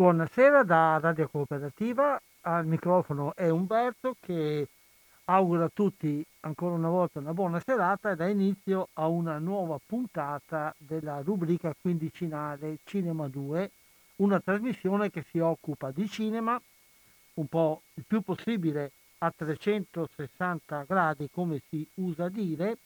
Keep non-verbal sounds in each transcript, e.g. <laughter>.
Buonasera da Radio Cooperativa, al microfono è Umberto che auguro a tutti ancora una volta una buona serata e da inizio a una nuova puntata della rubrica quindicinale Cinema 2, una trasmissione che si occupa di cinema un po' il più possibile a 360 gradi come si usa dire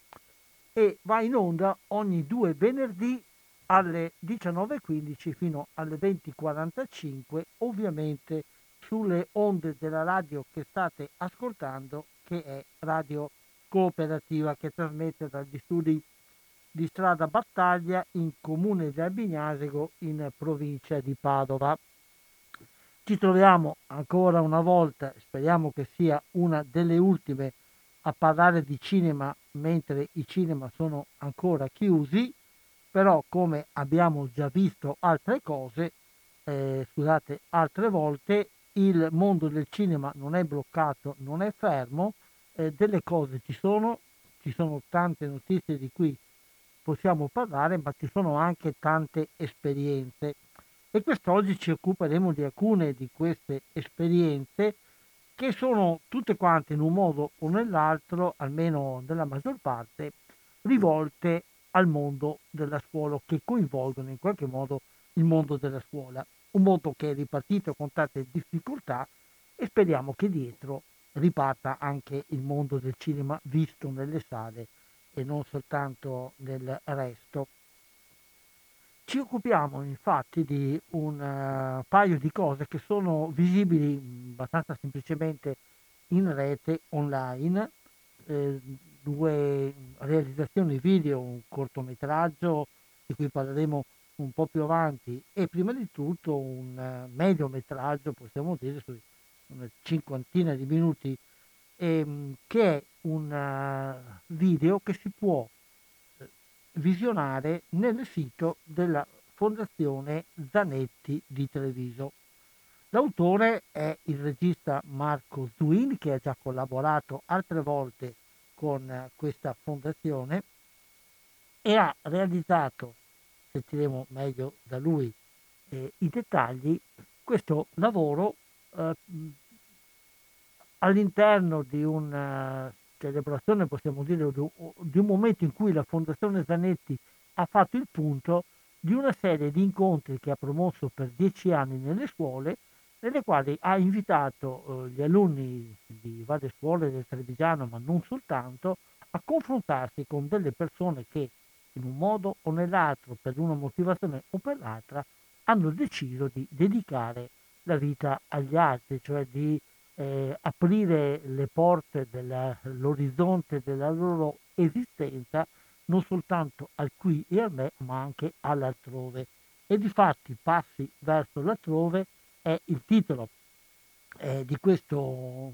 e va in onda ogni due venerdì alle 19.15 fino alle 20.45 ovviamente sulle onde della radio che state ascoltando che è Radio Cooperativa che trasmette dagli studi di strada Battaglia in comune di Albignasego in provincia di Padova. Ci troviamo ancora una volta, speriamo che sia una delle ultime, a parlare di cinema mentre i cinema sono ancora chiusi, però come abbiamo già visto altre cose, eh, scusate, altre volte il mondo del cinema non è bloccato, non è fermo, eh, delle cose ci sono, ci sono tante notizie di cui possiamo parlare, ma ci sono anche tante esperienze. E quest'oggi ci occuperemo di alcune di queste esperienze che sono tutte quante in un modo o nell'altro, almeno nella maggior parte, rivolte al mondo della scuola, che coinvolgono in qualche modo il mondo della scuola un mondo che è ripartito con tante difficoltà e speriamo che dietro riparta anche il mondo del cinema visto nelle sale e non soltanto nel resto. Ci occupiamo infatti di un uh, paio di cose che sono visibili abbastanza semplicemente in rete online, eh, due realizzazioni video, un cortometraggio di cui parleremo un po' più avanti e prima di tutto un uh, mediometraggio, possiamo dire, su una cinquantina di minuti, ehm, che è un uh, video che si può uh, visionare nel sito della Fondazione Zanetti di Treviso. L'autore è il regista Marco Zuin che ha già collaborato altre volte con questa fondazione e ha realizzato sentiremo meglio da lui eh, i dettagli, questo lavoro eh, all'interno di una celebrazione, possiamo dire, di un momento in cui la Fondazione Zanetti ha fatto il punto di una serie di incontri che ha promosso per dieci anni nelle scuole, nelle quali ha invitato eh, gli alunni di varie scuole del Trevigiano, ma non soltanto, a confrontarsi con delle persone che in un modo o nell'altro, per una motivazione o per l'altra, hanno deciso di dedicare la vita agli altri, cioè di eh, aprire le porte dell'orizzonte della loro esistenza non soltanto al qui e al me, ma anche all'altrove. E di fatti passi verso l'altrove è il titolo eh, di questo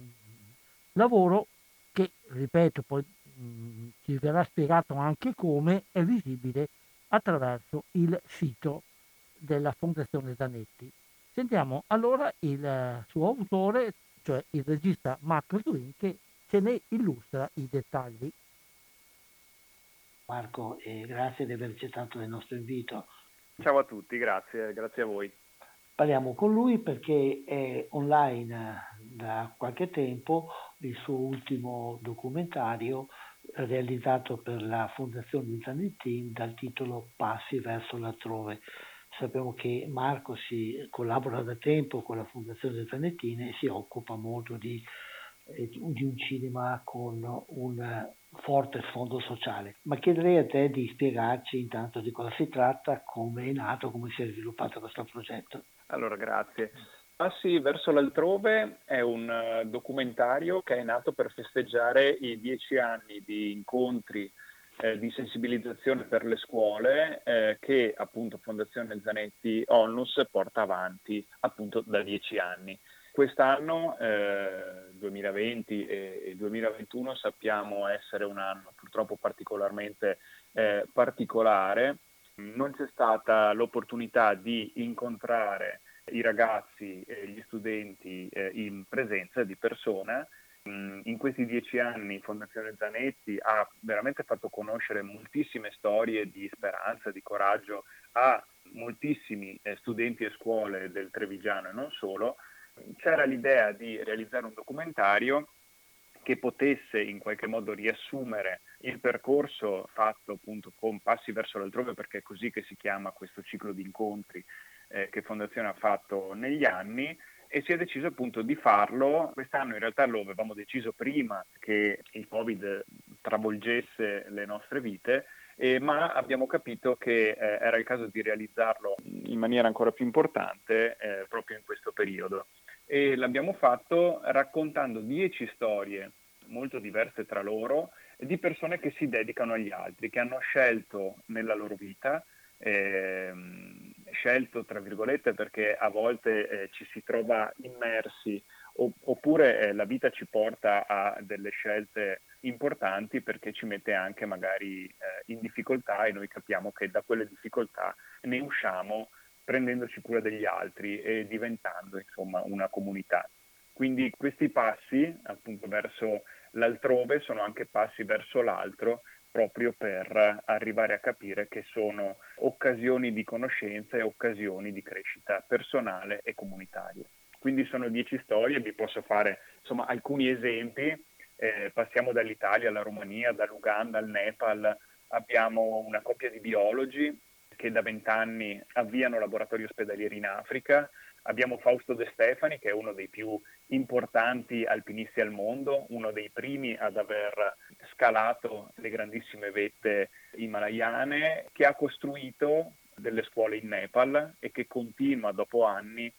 lavoro che, ripeto, poi Mm, ci verrà spiegato anche come è visibile attraverso il sito della Fondazione Zanetti. Sentiamo allora il suo autore, cioè il regista Marco Zuin, che ce ne illustra i dettagli. Marco, eh, grazie di aver accettato il nostro invito. Ciao a tutti, grazie, grazie a voi. Parliamo con lui perché è online da qualche tempo il suo ultimo documentario realizzato per la Fondazione Zanettin dal titolo Passi verso l'altrove. Sappiamo che Marco si collabora da tempo con la Fondazione Zanettin e si occupa molto di, eh, di un cinema con un forte sfondo sociale. Ma chiederei a te di spiegarci intanto di cosa si tratta, come è nato, come si è sviluppato questo progetto. Allora, grazie. Passi verso l'altrove è un eh, documentario che è nato per festeggiare i dieci anni di incontri eh, di sensibilizzazione per le scuole eh, che appunto Fondazione Zanetti Onlus porta avanti appunto da dieci anni. Quest'anno, eh, 2020 e 2021, sappiamo essere un anno purtroppo particolarmente eh, particolare. Non c'è stata l'opportunità di incontrare i ragazzi e gli studenti eh, in presenza di persona. Mm, in questi dieci anni Fondazione Zanetti ha veramente fatto conoscere moltissime storie di speranza, di coraggio a moltissimi eh, studenti e scuole del Trevigiano e non solo. C'era l'idea di realizzare un documentario che potesse in qualche modo riassumere il percorso fatto appunto con Passi verso l'altrove, perché è così che si chiama questo ciclo di incontri eh, che Fondazione ha fatto negli anni e si è deciso appunto di farlo. Quest'anno in realtà lo avevamo deciso prima che il Covid travolgesse le nostre vite, eh, ma abbiamo capito che eh, era il caso di realizzarlo in maniera ancora più importante eh, proprio in questo periodo. E l'abbiamo fatto raccontando dieci storie molto diverse tra loro di persone che si dedicano agli altri, che hanno scelto nella loro vita ehm, scelto, tra virgolette, perché a volte eh, ci si trova immersi oppure eh, la vita ci porta a delle scelte importanti perché ci mette anche magari eh, in difficoltà e noi capiamo che da quelle difficoltà ne usciamo prendendoci cura degli altri e diventando insomma una comunità. Quindi questi passi appunto verso l'altrove sono anche passi verso l'altro proprio per arrivare a capire che sono occasioni di conoscenza e occasioni di crescita personale e comunitaria. Quindi sono dieci storie, vi posso fare insomma, alcuni esempi, eh, passiamo dall'Italia alla Romania, dall'Uganda al Nepal, abbiamo una coppia di biologi che da vent'anni avviano laboratori ospedalieri in Africa, Abbiamo Fausto De Stefani, che è uno dei più importanti alpinisti al mondo, uno dei primi ad aver scalato le grandissime vette himalayane, che ha costruito delle scuole in Nepal e che continua dopo anni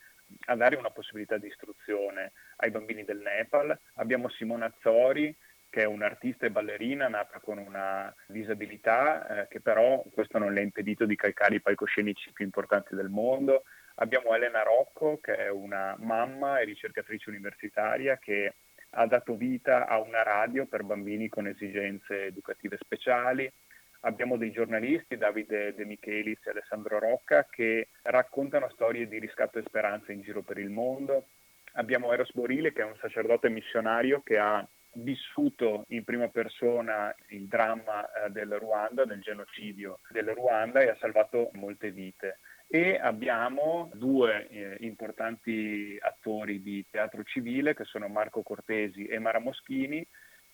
a dare una possibilità di istruzione ai bambini del Nepal. Abbiamo Simona Azzori, che è un'artista e ballerina nata con una disabilità, eh, che però questo non le ha impedito di calcare i palcoscenici più importanti del mondo. Abbiamo Elena Rocco, che è una mamma e ricercatrice universitaria che ha dato vita a una radio per bambini con esigenze educative speciali. Abbiamo dei giornalisti, Davide De Michelis e Alessandro Rocca, che raccontano storie di riscatto e speranza in giro per il mondo. Abbiamo Eros Borile, che è un sacerdote missionario che ha vissuto in prima persona il dramma eh, del Ruanda, del genocidio del Ruanda e ha salvato molte vite. E abbiamo due eh, importanti attori di teatro civile che sono Marco Cortesi e Mara Moschini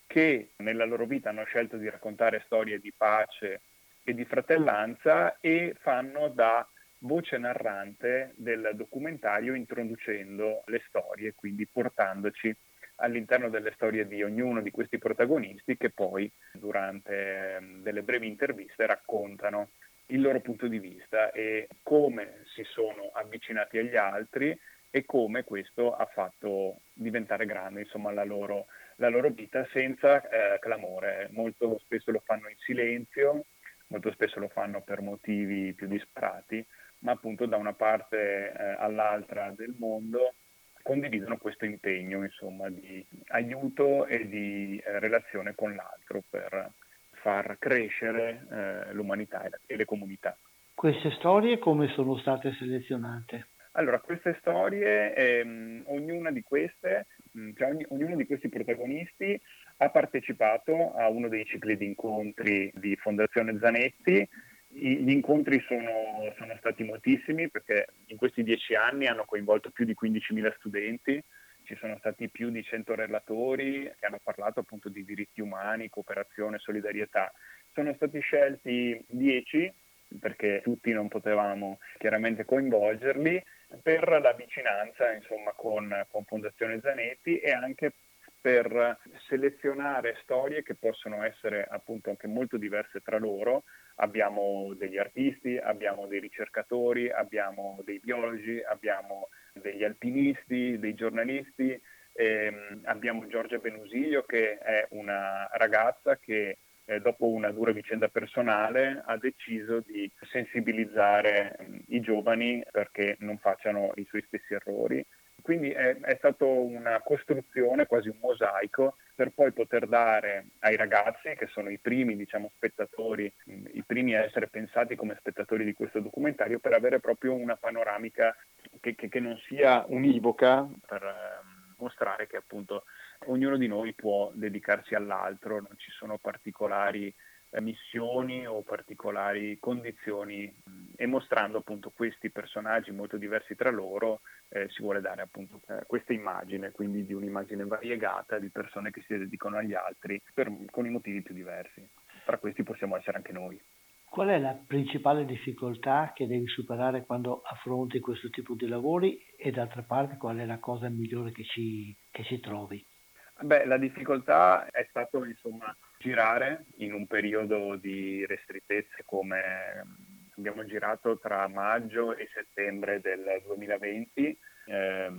che nella loro vita hanno scelto di raccontare storie di pace e di fratellanza e fanno da voce narrante del documentario introducendo le storie, quindi portandoci all'interno delle storie di ognuno di questi protagonisti che poi durante ehm, delle brevi interviste raccontano il loro punto di vista e come si sono avvicinati agli altri e come questo ha fatto diventare grande insomma, la, loro, la loro vita senza eh, clamore. Molto spesso lo fanno in silenzio, molto spesso lo fanno per motivi più disparati, ma appunto da una parte eh, all'altra del mondo condividono questo impegno insomma, di aiuto e di eh, relazione con l'altro per, far crescere eh, l'umanità e le comunità. Queste storie come sono state selezionate? Allora, queste storie, ehm, ognuna di queste, mm, cioè ogni, ognuno di questi protagonisti ha partecipato a uno dei cicli di incontri di Fondazione Zanetti. Gli incontri sono, sono stati moltissimi perché in questi dieci anni hanno coinvolto più di 15.000 studenti, ci sono stati più di 100 relatori che hanno parlato appunto di diritti umani, cooperazione, solidarietà. Sono stati scelti 10 perché tutti non potevamo chiaramente coinvolgerli per la vicinanza insomma, con, con Fondazione Zanetti e anche per selezionare storie che possono essere appunto anche molto diverse tra loro. Abbiamo degli artisti, abbiamo dei ricercatori, abbiamo dei biologi, abbiamo degli alpinisti, dei giornalisti, ehm, abbiamo Giorgia Benusilio che è una ragazza che eh, dopo una dura vicenda personale ha deciso di sensibilizzare eh, i giovani perché non facciano i suoi stessi errori. Quindi è, è stata una costruzione, quasi un mosaico, per poi poter dare ai ragazzi, che sono i primi diciamo, spettatori, i primi a essere pensati come spettatori di questo documentario, per avere proprio una panoramica che, che, che non sia univoca, per eh, mostrare che appunto ognuno di noi può dedicarsi all'altro, non ci sono particolari missioni o particolari condizioni e mostrando appunto questi personaggi molto diversi tra loro eh, si vuole dare appunto eh, questa immagine, quindi di un'immagine variegata di persone che si dedicano agli altri per, con i motivi più diversi. Tra questi possiamo essere anche noi. Qual è la principale difficoltà che devi superare quando affronti questo tipo di lavori e d'altra parte qual è la cosa migliore che ci, che ci trovi? Beh, la difficoltà è stato insomma girare in un periodo di ristrettezze come abbiamo girato tra maggio e settembre del 2020. Eh,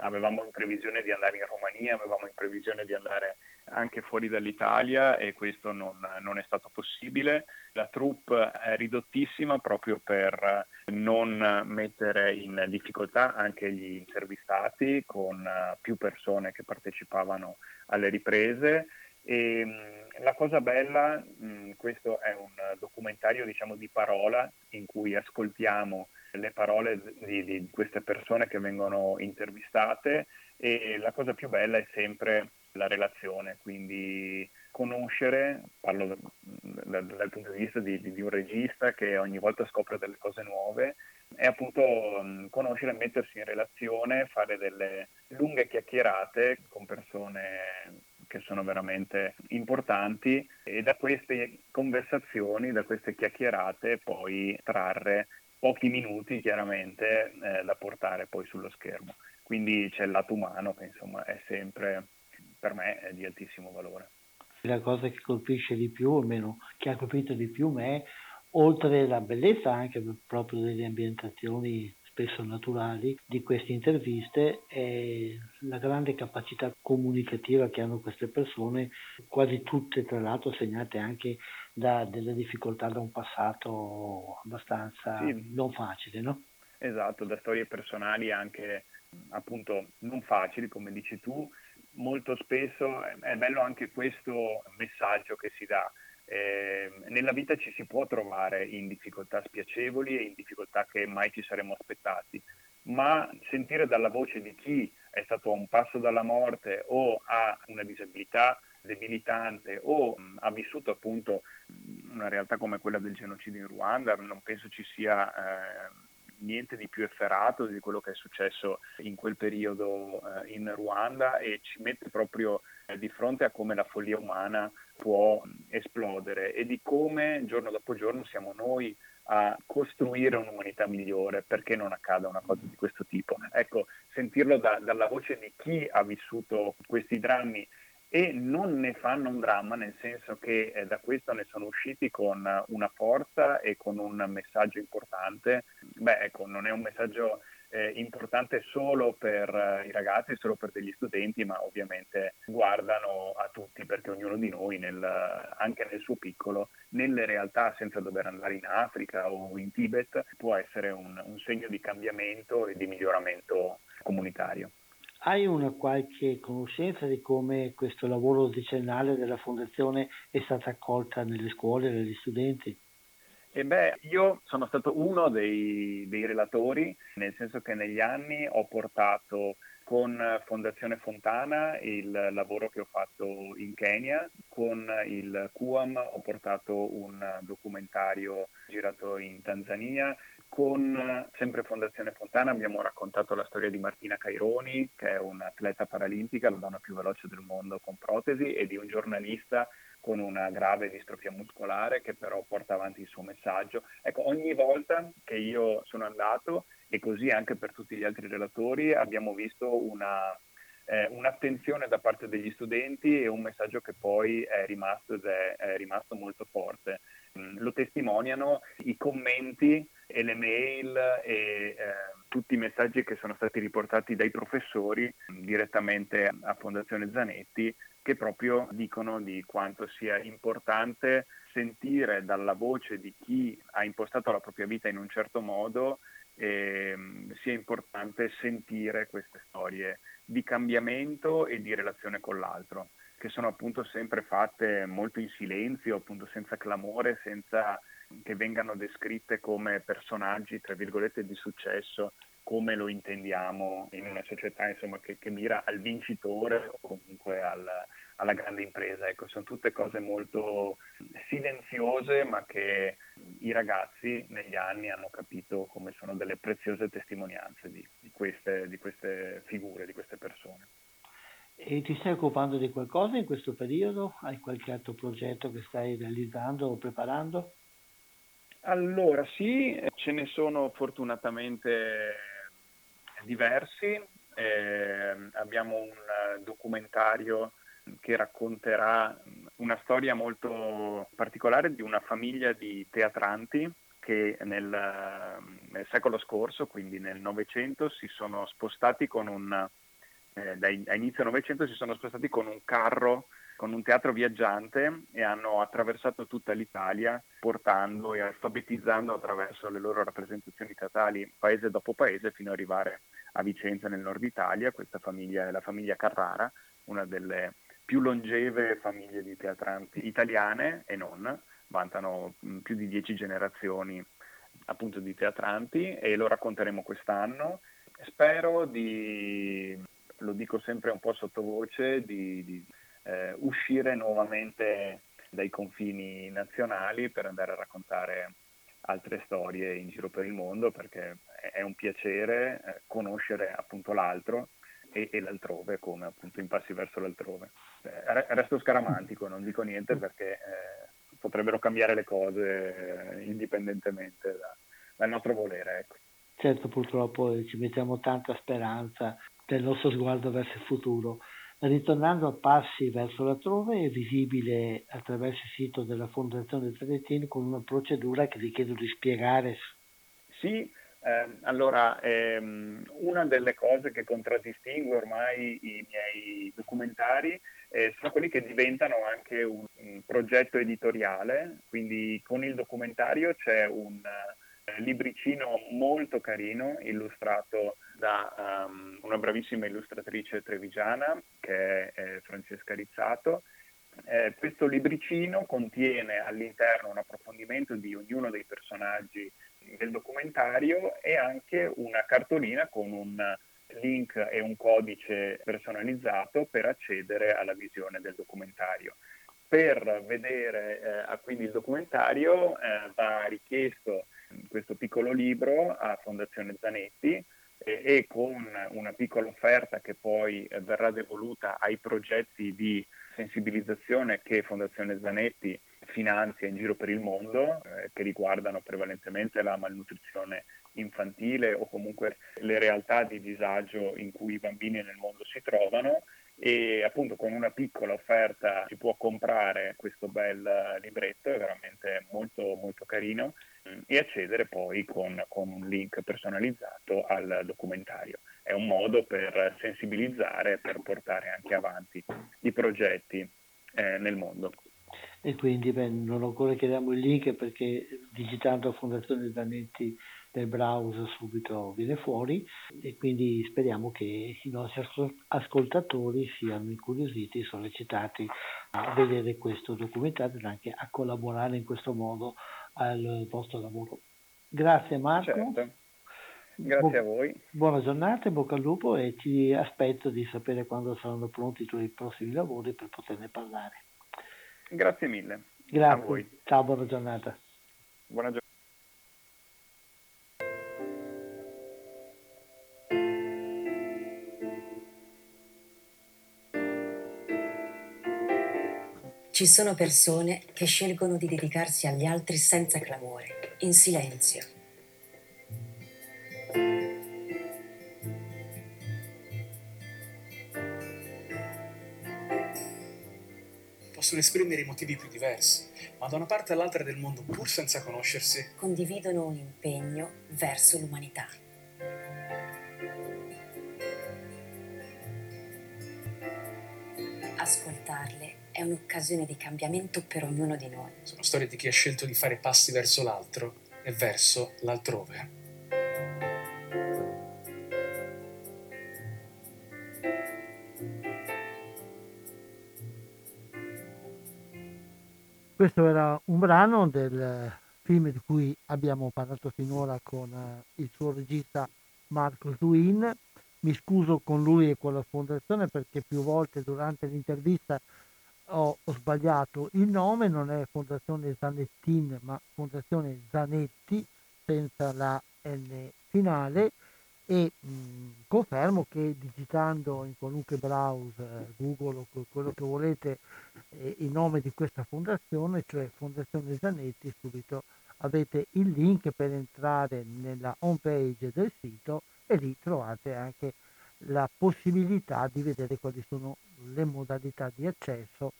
avevamo in previsione di andare in Romania, avevamo in previsione di andare anche fuori dall'Italia e questo non, non, è stato possibile. La troupe è ridottissima proprio per non mettere in difficoltà anche gli intervistati con più persone che partecipavano alle riprese. E, la cosa bella, questo è un documentario diciamo di parola in cui ascoltiamo le parole di, di queste persone che vengono intervistate e la cosa più bella è sempre la relazione, quindi conoscere, parlo dal, dal punto di vista di, di, di, un regista che ogni volta scopre delle cose nuove, è appunto conoscere, mettersi in relazione, fare delle lunghe chiacchierate con persone che sono veramente importanti e da queste conversazioni, da queste chiacchierate poi trarre pochi minuti chiaramente eh, da portare poi sullo schermo. Quindi c'è il lato umano che insomma è sempre per me è di altissimo valore. La cosa che colpisce di più, o almeno che ha colpito di più me, oltre alla bellezza anche proprio delle ambientazioni spesso naturali di queste interviste è la grande capacità comunicativa che hanno queste persone, quasi tutte tra l'altro segnate anche da delle difficoltà da un passato abbastanza sì. non facile, no? Esatto, da storie personali anche appunto non facili, come dici tu, molto spesso è bello anche questo messaggio che si dà. Eh, nella vita ci si può trovare in difficoltà spiacevoli e in difficoltà che mai ci saremmo aspettati, ma sentire dalla voce di chi è stato a un passo dalla morte o ha una disabilità debilitante o mh, ha vissuto appunto una realtà come quella del genocidio in Ruanda, non penso ci sia eh, niente di più efferato di quello che è successo in quel periodo eh, in Ruanda e ci mette proprio eh, di fronte a come la follia umana può esplodere e di come giorno dopo giorno siamo noi a costruire un'umanità migliore perché non accada una cosa di questo tipo. Ecco, sentirlo da, dalla voce di chi ha vissuto questi drammi e non ne fanno un dramma, nel senso che eh, da questo ne sono usciti con una forza e con un messaggio importante. Beh, ecco, non è un messaggio eh, importante solo per eh, i ragazzi, solo per degli studenti, ma ovviamente guardano a tutti perché ognuno di noi, nel, anche nel suo piccolo, nelle realtà senza dover andare in Africa o in Tibet, può essere un, un segno di cambiamento e di miglioramento comunitario. Hai una qualche conoscenza di come questo lavoro decennale della Fondazione è stata accolta nelle scuole, dagli studenti? E beh, io sono stato uno dei, dei relatori, nel senso che negli anni ho portato con Fondazione Fontana il lavoro che ho fatto in Kenya, con il QAM ho portato un documentario girato in Tanzania, con sempre Fondazione Fontana abbiamo raccontato la storia di Martina Caironi, che è un'atleta paralimpica, la donna più veloce del mondo con protesi, e di un giornalista con una grave distrofia muscolare che però porta avanti il suo messaggio. Ecco, ogni volta che io sono andato e così anche per tutti gli altri relatori abbiamo visto una, eh, un'attenzione da parte degli studenti e un messaggio che poi è rimasto ed è, è rimasto molto forte. Lo testimoniano i commenti e le mail e eh, tutti i messaggi che sono stati riportati dai professori direttamente a Fondazione Zanetti che proprio dicono di quanto sia importante sentire dalla voce di chi ha impostato la propria vita in un certo modo eh, sia importante sentire queste storie di cambiamento e di relazione con l'altro, che sono appunto sempre fatte molto in silenzio, appunto senza clamore, senza che vengano descritte come personaggi, tra virgolette, di successo, come lo intendiamo in una società insomma, che, che, mira al vincitore o comunque al, alla grande impresa. Ecco, sono tutte cose molto silenziose ma che i ragazzi negli anni hanno capito come sono delle preziose testimonianze di, di, queste, di queste figure, di queste persone. E ti stai occupando di qualcosa in questo periodo? Hai qualche altro progetto che stai realizzando o preparando? Allora sì, ce ne sono fortunatamente diversi. Eh, abbiamo un documentario che racconterà una storia molto particolare di una famiglia di teatranti che nel, nel secolo scorso, quindi nel Novecento, si sono spostati con un, eh, da inizio Novecento si sono spostati con un carro con un teatro viaggiante e hanno attraversato tutta l'Italia portando e alfabetizzando attraverso le loro rappresentazioni teatrali paese dopo paese fino ad arrivare a Vicenza nel nord Italia. Questa famiglia è la famiglia Carrara, una delle più longeve famiglie di teatranti italiane e non, vantano più di dieci generazioni appunto di teatranti e lo racconteremo quest'anno. Spero di, lo dico sempre un po' sottovoce, di, di eh, uscire nuovamente dai confini nazionali per andare a raccontare altre storie in giro per il mondo perché è un piacere eh, conoscere appunto l'altro e, e, l'altrove come appunto in passi verso l'altrove. Eh, resto scaramantico, non dico niente perché eh, potrebbero cambiare le cose eh, indipendentemente da, dal nostro volere. Ecco. Certo, purtroppo ci mettiamo tanta speranza del nostro sguardo verso il futuro. Ritornando a passi verso la trove è visibile attraverso il sito della Fondazione Tretin con una procedura che vi chiedo di spiegare. Sì, eh, allora ehm, una delle cose che contraddistingue ormai i miei documentari eh, sono quelli che diventano anche un, un, progetto editoriale, quindi con il documentario c'è un eh, libricino molto carino illustrato da um, una bravissima illustratrice trevigiana che è Francesca Rizzato. Eh, questo libricino contiene all'interno un approfondimento di ognuno dei personaggi del documentario e anche una cartolina con un link e un codice personalizzato per accedere alla visione del documentario. Per vedere eh, quindi il documentario eh, va richiesto questo piccolo libro a Fondazione Zanetti e con una piccola offerta che poi eh, verrà devoluta ai progetti di sensibilizzazione che Fondazione Zanetti finanzia in giro per il mondo, eh, che riguardano prevalentemente la malnutrizione infantile o comunque le realtà di disagio in cui i bambini nel mondo si trovano. E appunto con una piccola offerta si può comprare questo bel libretto, è veramente molto molto carino e accedere poi con, con, un link personalizzato al documentario. È un modo per sensibilizzare, per portare anche avanti i progetti eh, nel mondo. E quindi beh, non occorre che diamo il link perché digitando Fondazione Zanetti nel browser subito viene fuori e quindi speriamo che i nostri ascoltatori siano incuriositi, sollecitati a vedere questo documentario e anche a collaborare in questo modo al vostro lavoro. Grazie Marco. Certo. Grazie a voi. Buona giornata, in bocca al lupo e ti aspetto di sapere quando saranno pronti i tuoi prossimi lavori per poterne parlare. Grazie mille. Grazie. Ciao, buona giornata. Buona giornata. Ci sono persone che scelgono di dedicarsi agli altri senza clamore, in silenzio. Possono esprimere i motivi più diversi, ma da una parte all'altra del mondo, pur senza conoscersi, condividono un impegno verso l'umanità. Un'occasione di cambiamento per ognuno di noi. Sono storie di chi ha scelto di fare passi verso l'altro e verso l'altrove. Questo era un brano del film di cui abbiamo parlato finora con eh, il suo regista Marco Zuin. Mi scuso con lui e con la fondazione perché più volte durante l'intervista ho, sbagliato. Il nome, non è Fondazione Zanettin, ma Fondazione Zanetti, senza la N finale, e mh, confermo che digitando in qualunque browser, Google o quello che volete, eh, il nome di questa fondazione, cioè Fondazione Zanetti, subito avete il link per entrare nella home page del sito e lì trovate anche la possibilità di vedere quali sono le modalità di accesso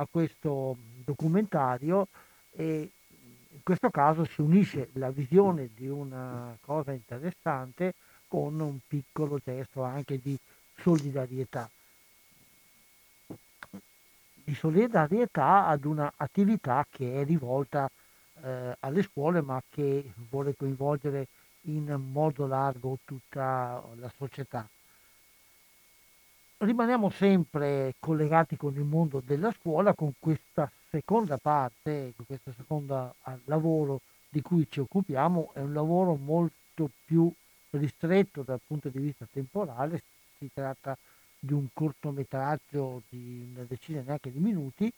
a questo documentario e in questo caso si unisce la visione di una cosa interessante con un piccolo gesto anche di solidarietà. Di solidarietà ad un'attività che è rivolta eh, alle scuole ma che vuole coinvolgere in modo largo tutta la società rimaniamo sempre collegati con il mondo della scuola, con questa seconda parte, con questo secondo lavoro di cui ci occupiamo, è un lavoro molto più ristretto dal punto di vista temporale, si tratta di un cortometraggio di una decina neanche di minuti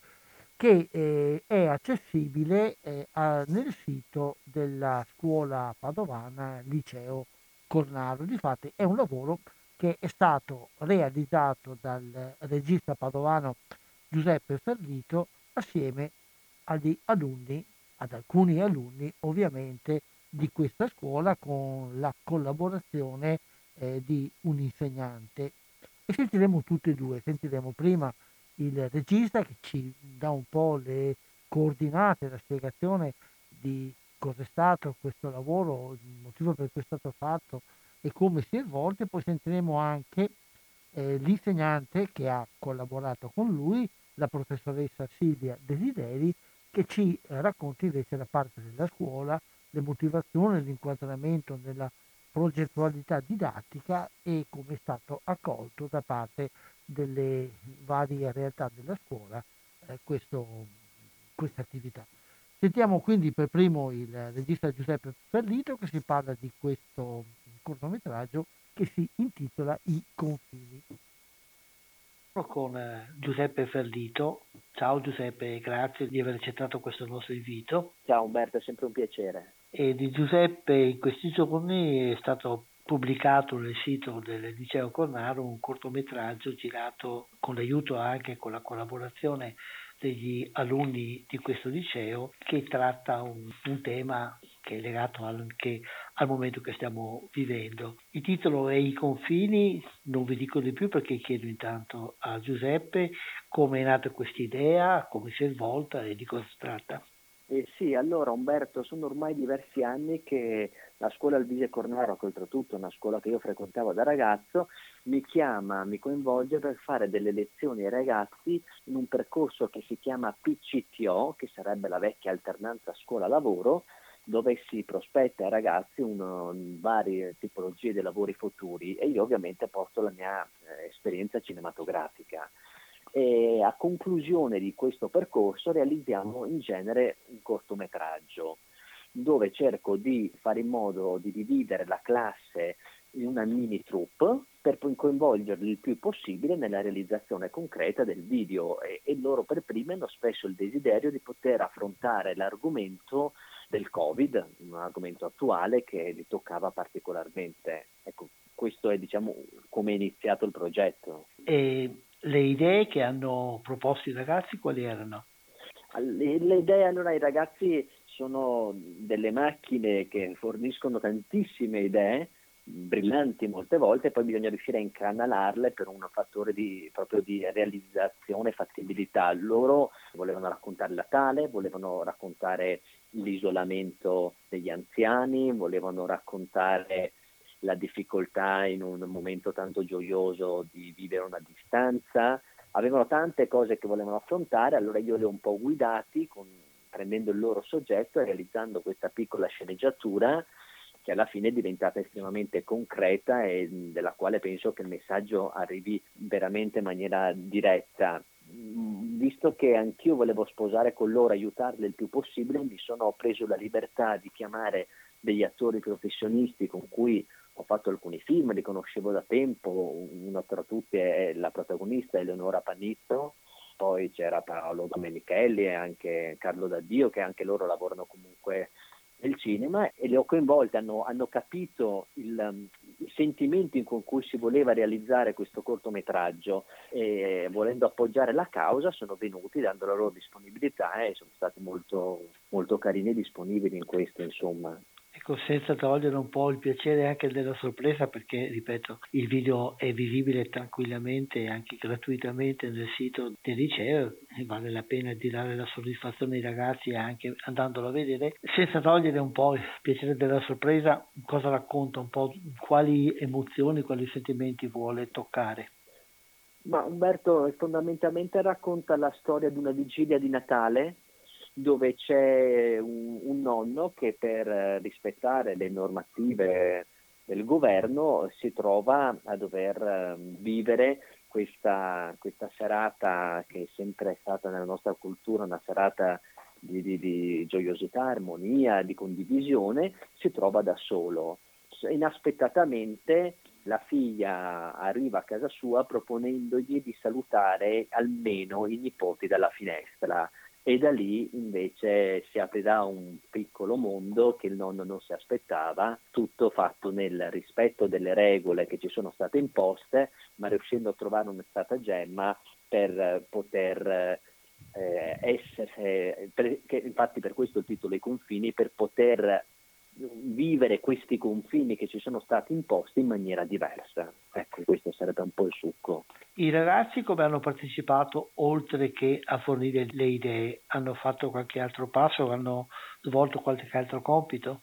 che eh, è accessibile eh, a, nel sito della scuola padovana Liceo Cornaro. Difatti è un lavoro che è stato realizzato dal regista padovano Giuseppe Ferlito assieme agli alunni, ad alcuni alunni ovviamente di questa scuola con la collaborazione eh, di un insegnante. E sentiremo tutti e due, sentiremo prima il regista che ci dà un po' le coordinate, la spiegazione di cos'è stato questo lavoro, il motivo per cui è stato fatto, e come si è svolto e poi sentiremo anche eh, l'insegnante che ha collaborato con lui, la professoressa Silvia Desideri, che ci racconta invece la parte della scuola, le motivazioni, l'inquadramento nella progettualità didattica e come è stato accolto da parte delle varie realtà della scuola eh, questa attività. Sentiamo quindi per primo il regista Giuseppe Ferlito che si parla di questo cortometraggio che si intitola I confini. Con eh, Giuseppe Ferlito. Ciao Giuseppe, grazie di aver accettato questo nostro invito. Ciao Umberto, è sempre un piacere. E di Giuseppe in questi giorni è stato pubblicato nel sito del Liceo Cornaro un cortometraggio girato con l'aiuto anche con la collaborazione degli alunni di questo liceo che tratta un, un tema che è legato anche al momento che stiamo vivendo. Il titolo è I confini, non vi dico di più perché chiedo intanto a Giuseppe come è nata questa idea, come si è svolta e di cosa si tratta. Eh sì, allora Umberto, sono ormai diversi anni che la scuola Alvise Cornaro, che oltretutto è una scuola che io frequentavo da ragazzo, mi chiama, mi coinvolge per fare delle lezioni ai ragazzi in un percorso che si chiama PCTO, che sarebbe la vecchia alternanza scuola-lavoro, dove si prospetta ai ragazzi uno, varie tipologie di lavori futuri e io ovviamente porto la mia eh, esperienza cinematografica. E a conclusione di questo percorso realizziamo in genere un cortometraggio. dove cerco di fare in modo di dividere la classe in una mini troupe per poi coinvolgerli il più possibile nella realizzazione concreta del video e, e loro per primi hanno spesso il desiderio di poter affrontare l'argomento del Covid, un argomento attuale che li toccava particolarmente. Ecco, questo è diciamo come è iniziato il progetto. E le idee che hanno proposto i ragazzi quali erano? Le, le idee allora i ragazzi sono delle macchine che forniscono tantissime idee brillanti molte volte, poi bisogna riuscire a incanalarle per un fattore di, proprio di realizzazione e fattibilità. Loro volevano raccontare la tale, volevano raccontare l'isolamento degli anziani, volevano raccontare la difficoltà in un momento tanto gioioso di vivere una distanza. Avevano tante cose che volevano affrontare, allora io li ho un po' guidati con, prendendo il loro soggetto e realizzando questa piccola sceneggiatura che alla fine è diventata estremamente concreta e della quale penso che il messaggio arrivi veramente in maniera diretta. Visto che anch'io volevo sposare con loro, aiutarle il più possibile, mi sono preso la libertà di chiamare degli attori professionisti con cui ho fatto alcuni film, li conoscevo da tempo, uno tra tutti è la protagonista Eleonora Panizzo, poi c'era Paolo Domenichelli e anche Carlo Daddio che anche loro lavorano comunque nel cinema e le ho coinvolte, hanno, hanno capito il, um, i sentimenti con cui si voleva realizzare questo cortometraggio e volendo appoggiare la causa sono venuti dando la loro disponibilità e sono stati molto, molto carini e disponibili in questo insomma. Ecco, senza togliere un po' il piacere anche della sorpresa, perché, ripeto, il video è visibile tranquillamente e anche gratuitamente nel sito del liceo e vale la pena di dare la soddisfazione ai ragazzi anche andandolo a vedere. Senza togliere un po' il piacere della sorpresa, cosa racconta un po', quali emozioni, quali sentimenti vuole toccare? Ma Umberto fondamentalmente racconta la storia di una vigilia di Natale dove c'è un, un nonno che per rispettare le normative del governo si trova a dover ehm, vivere questa, questa, serata che è sempre stata nella nostra cultura una serata di, di, di, gioiosità, armonia, di condivisione, si trova da solo. Inaspettatamente la figlia arriva a casa sua proponendogli di salutare almeno i nipoti dalla finestra e da lì invece si aprirà un piccolo mondo che il nonno non si aspettava, tutto fatto nel rispetto delle regole che ci sono state imposte, ma riuscendo a trovare un stratagemma per poter eh, essere, per, infatti per questo il titolo I confini, per poter vivere questi confini che ci sono stati imposti in maniera diversa. Ecco, questo sarebbe un po' il succo. I ragazzi come hanno partecipato oltre che a fornire le idee? Hanno fatto qualche altro passo? Hanno svolto qualche altro compito?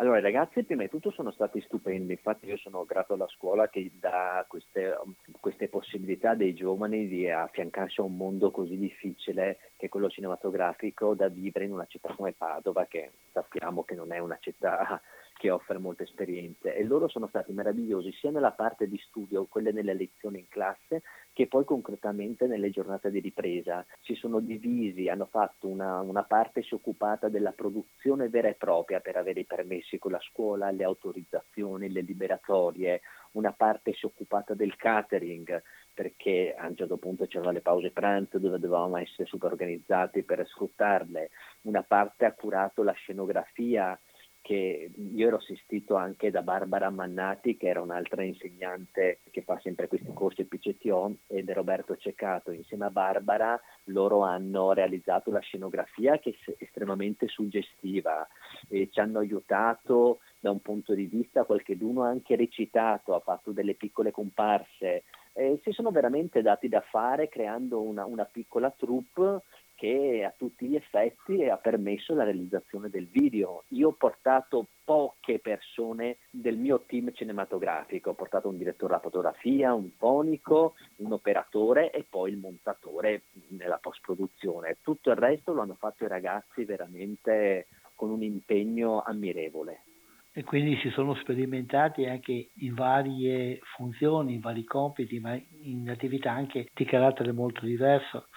Allora, i ragazzi prima di tutto sono stati stupendi, infatti io sono grato alla scuola che dà queste, queste, possibilità dei giovani di affiancarsi a un mondo così difficile che è quello cinematografico da vivere in una città come Padova, che sappiamo che non è una città che offre molte esperienze. E loro sono stati meravigliosi sia nella parte di studio, quelle nelle lezioni in classe, che poi concretamente nelle giornate di ripresa. Si sono divisi, hanno fatto una, una parte si è occupata della produzione vera e propria per avere i permessi con la scuola, le autorizzazioni, le liberatorie, una parte si è occupata del catering perché a un certo punto c'erano le pause pranzo dove dovevamo essere super organizzati per sfruttarle, una parte ha curato la scenografia che io ero assistito anche da Barbara Mannati, che era un'altra insegnante che fa sempre questi corsi PCTO, e da Roberto Ceccato. Insieme a Barbara loro hanno realizzato la scenografia che è estremamente suggestiva e ci hanno aiutato da un punto di vista, qualcheduno ha anche recitato, ha fatto delle piccole comparse. E si sono veramente dati da fare creando una, una piccola troupe che a tutti gli effetti ha permesso la realizzazione del video. Io ho portato poche persone del mio team cinematografico, ho portato un direttore della fotografia, un fonico, un operatore e poi il montatore nella post-produzione. Tutto il resto lo hanno fatto i ragazzi veramente con un impegno ammirevole. E quindi si sono sperimentati anche in varie funzioni, in vari compiti, ma in attività anche di carattere molto diverso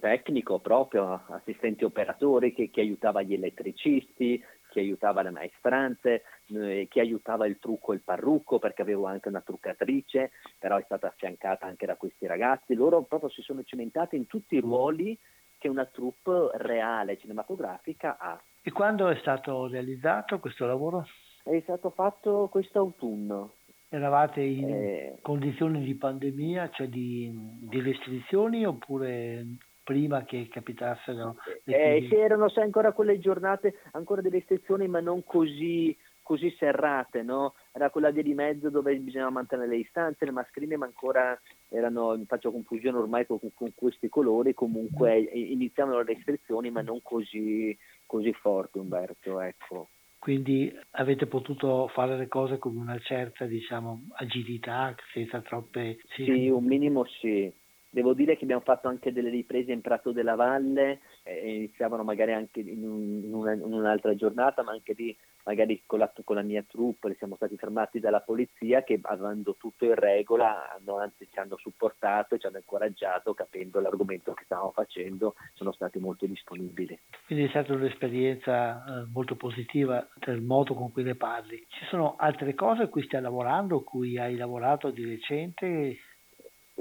tecnico proprio, assistenti operatori che, che aiutava gli elettricisti, chi aiutava le maestranze, eh, chi aiutava il trucco e il parrucco, perché avevo anche una truccatrice, però è stata affiancata anche da questi ragazzi. Loro proprio si sono cimentati in tutti i ruoli che una troupe reale cinematografica ha. E quando è stato realizzato questo lavoro? È stato fatto quest'autunno. Eravate in eh, condizioni di pandemia, cioè di, di restrizioni oppure prima che capitassero eh, sì, erano sai, ancora quelle giornate ancora delle restrizioni ma non così, così serrate no? era quella di mezzo dove bisognava mantenere le distanze le mascherine ma ancora erano faccio confusione ormai con, con questi colori comunque mm. iniziavano le restrizioni ma non così, così forti Umberto ecco quindi avete potuto fare le cose con una certa diciamo, agilità, senza troppe... Sì, un minimo sì. Devo dire che abbiamo fatto anche delle riprese in Prato della Valle, eh, iniziavano magari anche in, un, in, una, in, un'altra giornata, ma anche lì magari con la, con la mia troupe siamo stati fermati dalla polizia che avendo tutto in regola hanno, anzi ci hanno supportato e ci hanno incoraggiato capendo l'argomento che stavamo facendo, sono stati molto disponibili. Quindi è stata un'esperienza eh, molto positiva del modo con cui ne parli. Ci sono altre cose a cui stai lavorando, cui hai lavorato di recente?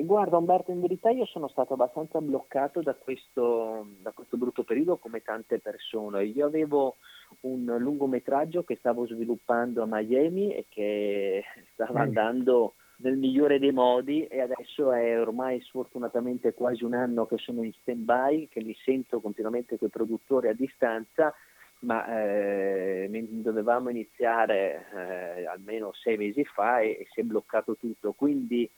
Guarda Umberto, in verità io sono stato abbastanza bloccato da questo, da questo brutto periodo come tante persone. Io avevo un lungometraggio che stavo sviluppando a Miami e che <laughs> stava andando nel migliore dei modi e adesso è ormai sfortunatamente quasi un anno che sono in stand by, che mi sento continuamente con i produttori a distanza, ma eh, dovevamo iniziare eh, almeno sei mesi fa e, e si è bloccato tutto. Quindi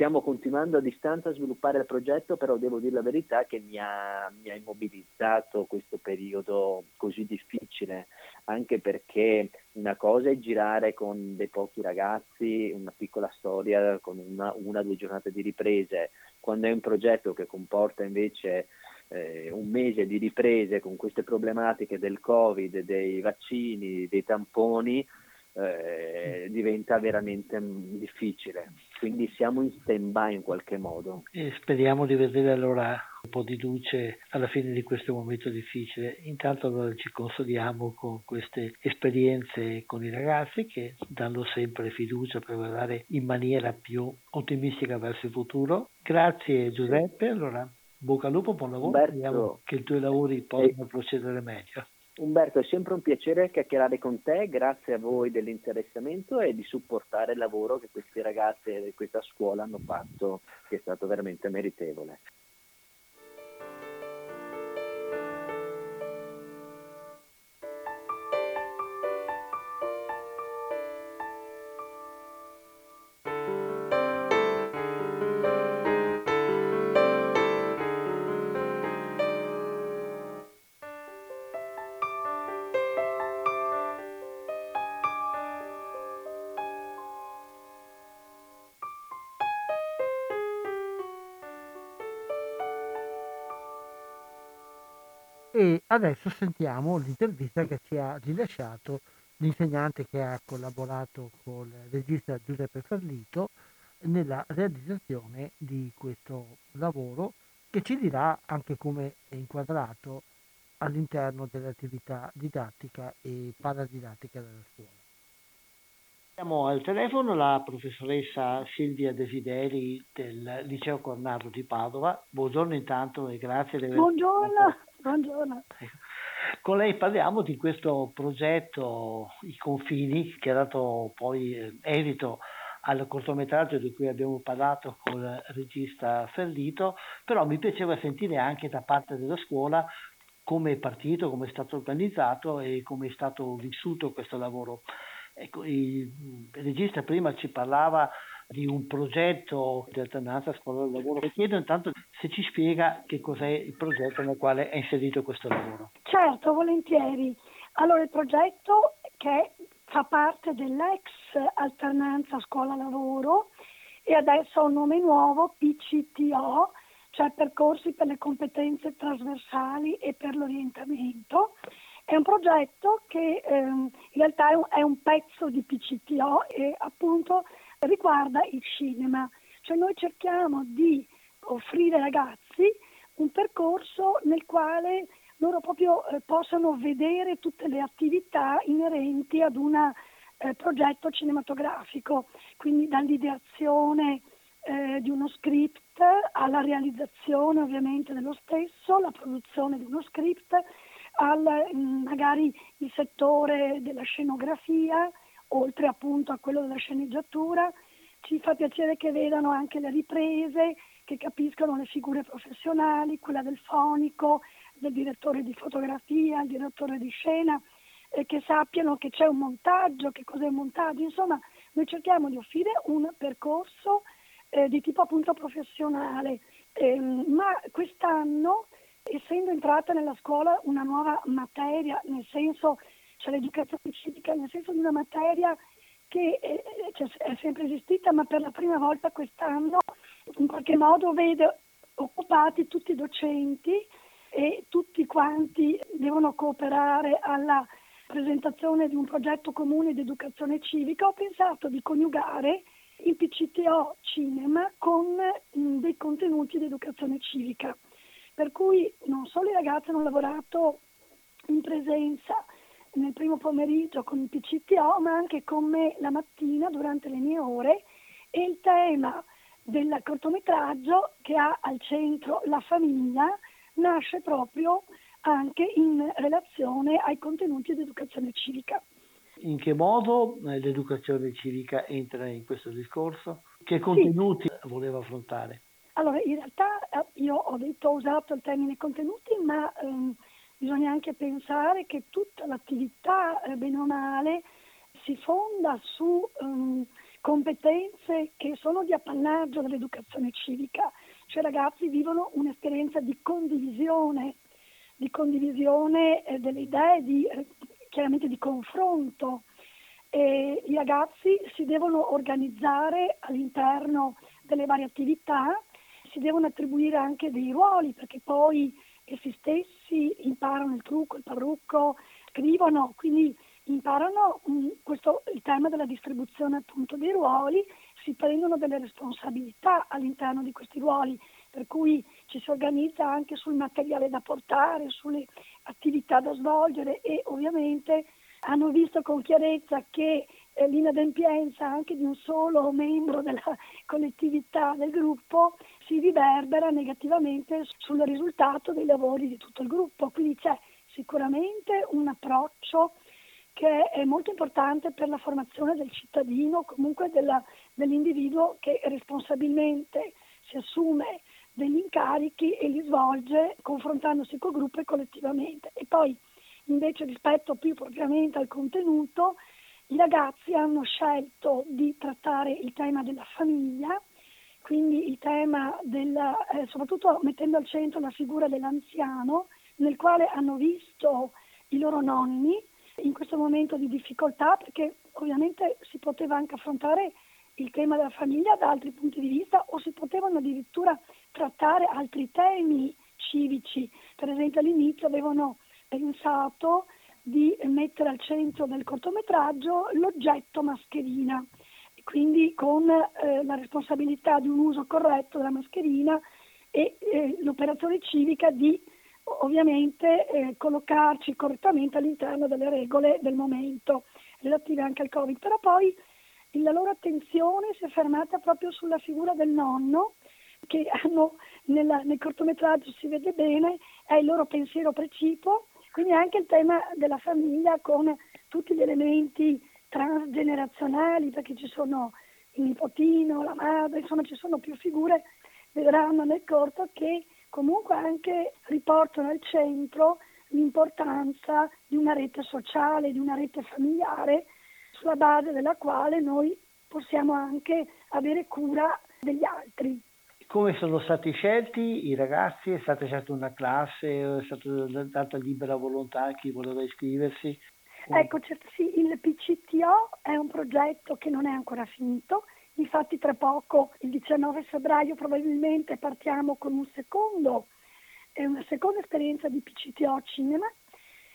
Stiamo continuando a distanza a sviluppare il progetto, però devo dire la verità che mi ha, mi ha immobilizzato questo periodo così difficile, anche perché una cosa è girare con dei pochi ragazzi una piccola storia con una o due giornate di riprese, quando è un progetto che comporta invece eh, un mese di riprese con queste problematiche del Covid, dei vaccini, dei tamponi, eh, diventa veramente difficile. Quindi siamo in stand by in qualche modo. E speriamo di vedere allora un po' di luce alla fine di questo momento difficile. Intanto allora ci consoliamo con queste esperienze con i ragazzi che danno sempre fiducia per guardare in maniera più ottimistica verso il futuro. Grazie Giuseppe, allora bocca al lupo, buon lavoro, Umberto, speriamo che i tuoi lavori possano procedere meglio. Umberto, è sempre un piacere chiacchierare con te, grazie a voi dell'interessamento e di supportare il lavoro che questi ragazzi di questa scuola hanno fatto, che è stato veramente meritevole. Adesso sentiamo l'intervista che ci ha rilasciato l'insegnante che ha collaborato con il regista Giuseppe Ferlito nella realizzazione di questo lavoro che ci dirà anche come è inquadrato all'interno dell'attività didattica e paradidattica della scuola. Abbiamo al telefono la professoressa Silvia Desideri del Liceo Cornaro di Padova. Buongiorno intanto e grazie di aver... Buongiorno. Buongiorno. Con lei parliamo di questo progetto I confini che ha dato poi eh, esito al cortometraggio di cui abbiamo parlato con il regista Ferlito, però mi piaceva sentire anche da parte della scuola come è partito, come è stato organizzato e come è stato vissuto questo lavoro. Ecco, il regista prima ci parlava di un progetto di alternanza scuola lavoro. Le chiedo intanto se ci spiega che cos'è il progetto nel quale è inserito questo lavoro. Certo, volentieri. Allora, il progetto che fa parte dell'ex alternanza scuola-lavoro e adesso ha un nome nuovo, PCTO, cioè percorsi per le competenze trasversali e per l'orientamento. È un progetto che ehm, in realtà è un, è un pezzo di PCTO e appunto riguarda il cinema, cioè noi cerchiamo di offrire ai ragazzi un percorso nel quale loro proprio eh, possano vedere tutte le attività inerenti ad un eh, progetto cinematografico, quindi dall'ideazione eh, di uno script alla realizzazione ovviamente dello stesso, la produzione di uno script, al mm, magari il settore della scenografia, oltre appunto a quello della sceneggiatura. Ci fa piacere che vedano anche le riprese, che capiscano le figure professionali, quella del fonico, del direttore di fotografia, il direttore di scena, eh, che sappiano che c'è un montaggio, che cos'è un montaggio. Insomma, noi cerchiamo di offrire un percorso eh, di tipo appunto professionale, eh, ma quest'anno, essendo entrata nella scuola una nuova materia, nel senso, cioè l'educazione civica, nel senso di una materia che eh, cioè, è sempre esistita, ma per la prima volta quest'anno in qualche modo vede occupati tutti i docenti e tutti quanti devono cooperare alla presentazione di un progetto comune di educazione civica, ho pensato di coniugare il PCTO Cinema con mh, dei contenuti di educazione civica. Per cui non solo i ragazzi hanno lavorato in presenza nel primo pomeriggio con il PCTO, ma anche con me la mattina durante le mie ore e il tema del cortometraggio che ha al centro la famiglia nasce proprio anche in relazione ai contenuti di educazione civica. In che modo eh, l'educazione civica entra in questo discorso? Che contenuti sì. voleva affrontare? Allora, in realtà eh, io ho detto, ho usato il termine contenuti, ma ehm, bisogna anche pensare che tutta l'attività, eh, bene o male, si fonda su ehm, competenze che sono di appannaggio dell'educazione civica, cioè i ragazzi vivono un'esperienza di condivisione, di condivisione eh, delle idee, di eh, chiaramente di confronto. E I ragazzi si devono organizzare all'interno delle varie attività, si devono attribuire anche dei ruoli perché poi essi stessi imparano il trucco, il parrucco, scrivono, quindi imparano mh, mm, questo, il tema della distribuzione appunto dei ruoli, si prendono delle responsabilità all'interno di questi ruoli, per cui ci si organizza anche sul materiale da portare, sulle attività da svolgere e ovviamente hanno visto con chiarezza che eh, l'inadempienza anche di un solo membro della collettività del gruppo si riverbera negativamente sul risultato dei lavori di tutto il gruppo. Quindi c'è sicuramente un approccio che è molto importante per la formazione del cittadino, comunque della, dell'individuo che responsabilmente si assume degli incarichi e li svolge confrontandosi col gruppo e collettivamente. E poi invece rispetto più propriamente al contenuto, i ragazzi hanno scelto di trattare il tema della famiglia, quindi il tema del, eh, soprattutto mettendo al centro la figura dell'anziano, nel quale hanno visto i loro nonni in questo momento di difficoltà, perché ovviamente si poteva anche affrontare il tema della famiglia da altri punti di vista o si potevano addirittura trattare altri temi civici. Per esempio all'inizio avevano pensato di mettere al centro del cortometraggio l'oggetto mascherina, quindi con eh, la responsabilità di un uso corretto della mascherina e eh, l'operazione civica di ovviamente eh, collocarci correttamente all'interno delle regole del momento relative anche al Covid. Però poi la loro attenzione si è fermata proprio sulla figura del nonno che hanno nella, nel cortometraggio si vede bene, è il loro pensiero precipuo, quindi anche il tema della famiglia con tutti gli elementi transgenerazionali, perché ci sono il nipotino, la madre, insomma ci sono più figure, vedranno nel corto che comunque anche riportano al centro l'importanza di una rete sociale, di una rete familiare sulla base della quale noi possiamo anche avere cura degli altri. Come sono stati scelti i ragazzi? È stata scelta una classe? È stata data libera volontà a chi voleva iscriversi? Ecco, certo, sì, il PCTO è un progetto che non è ancora finito, infatti tra poco, il 19 febbraio probabilmente partiamo con un secondo, una seconda esperienza di PCTO Cinema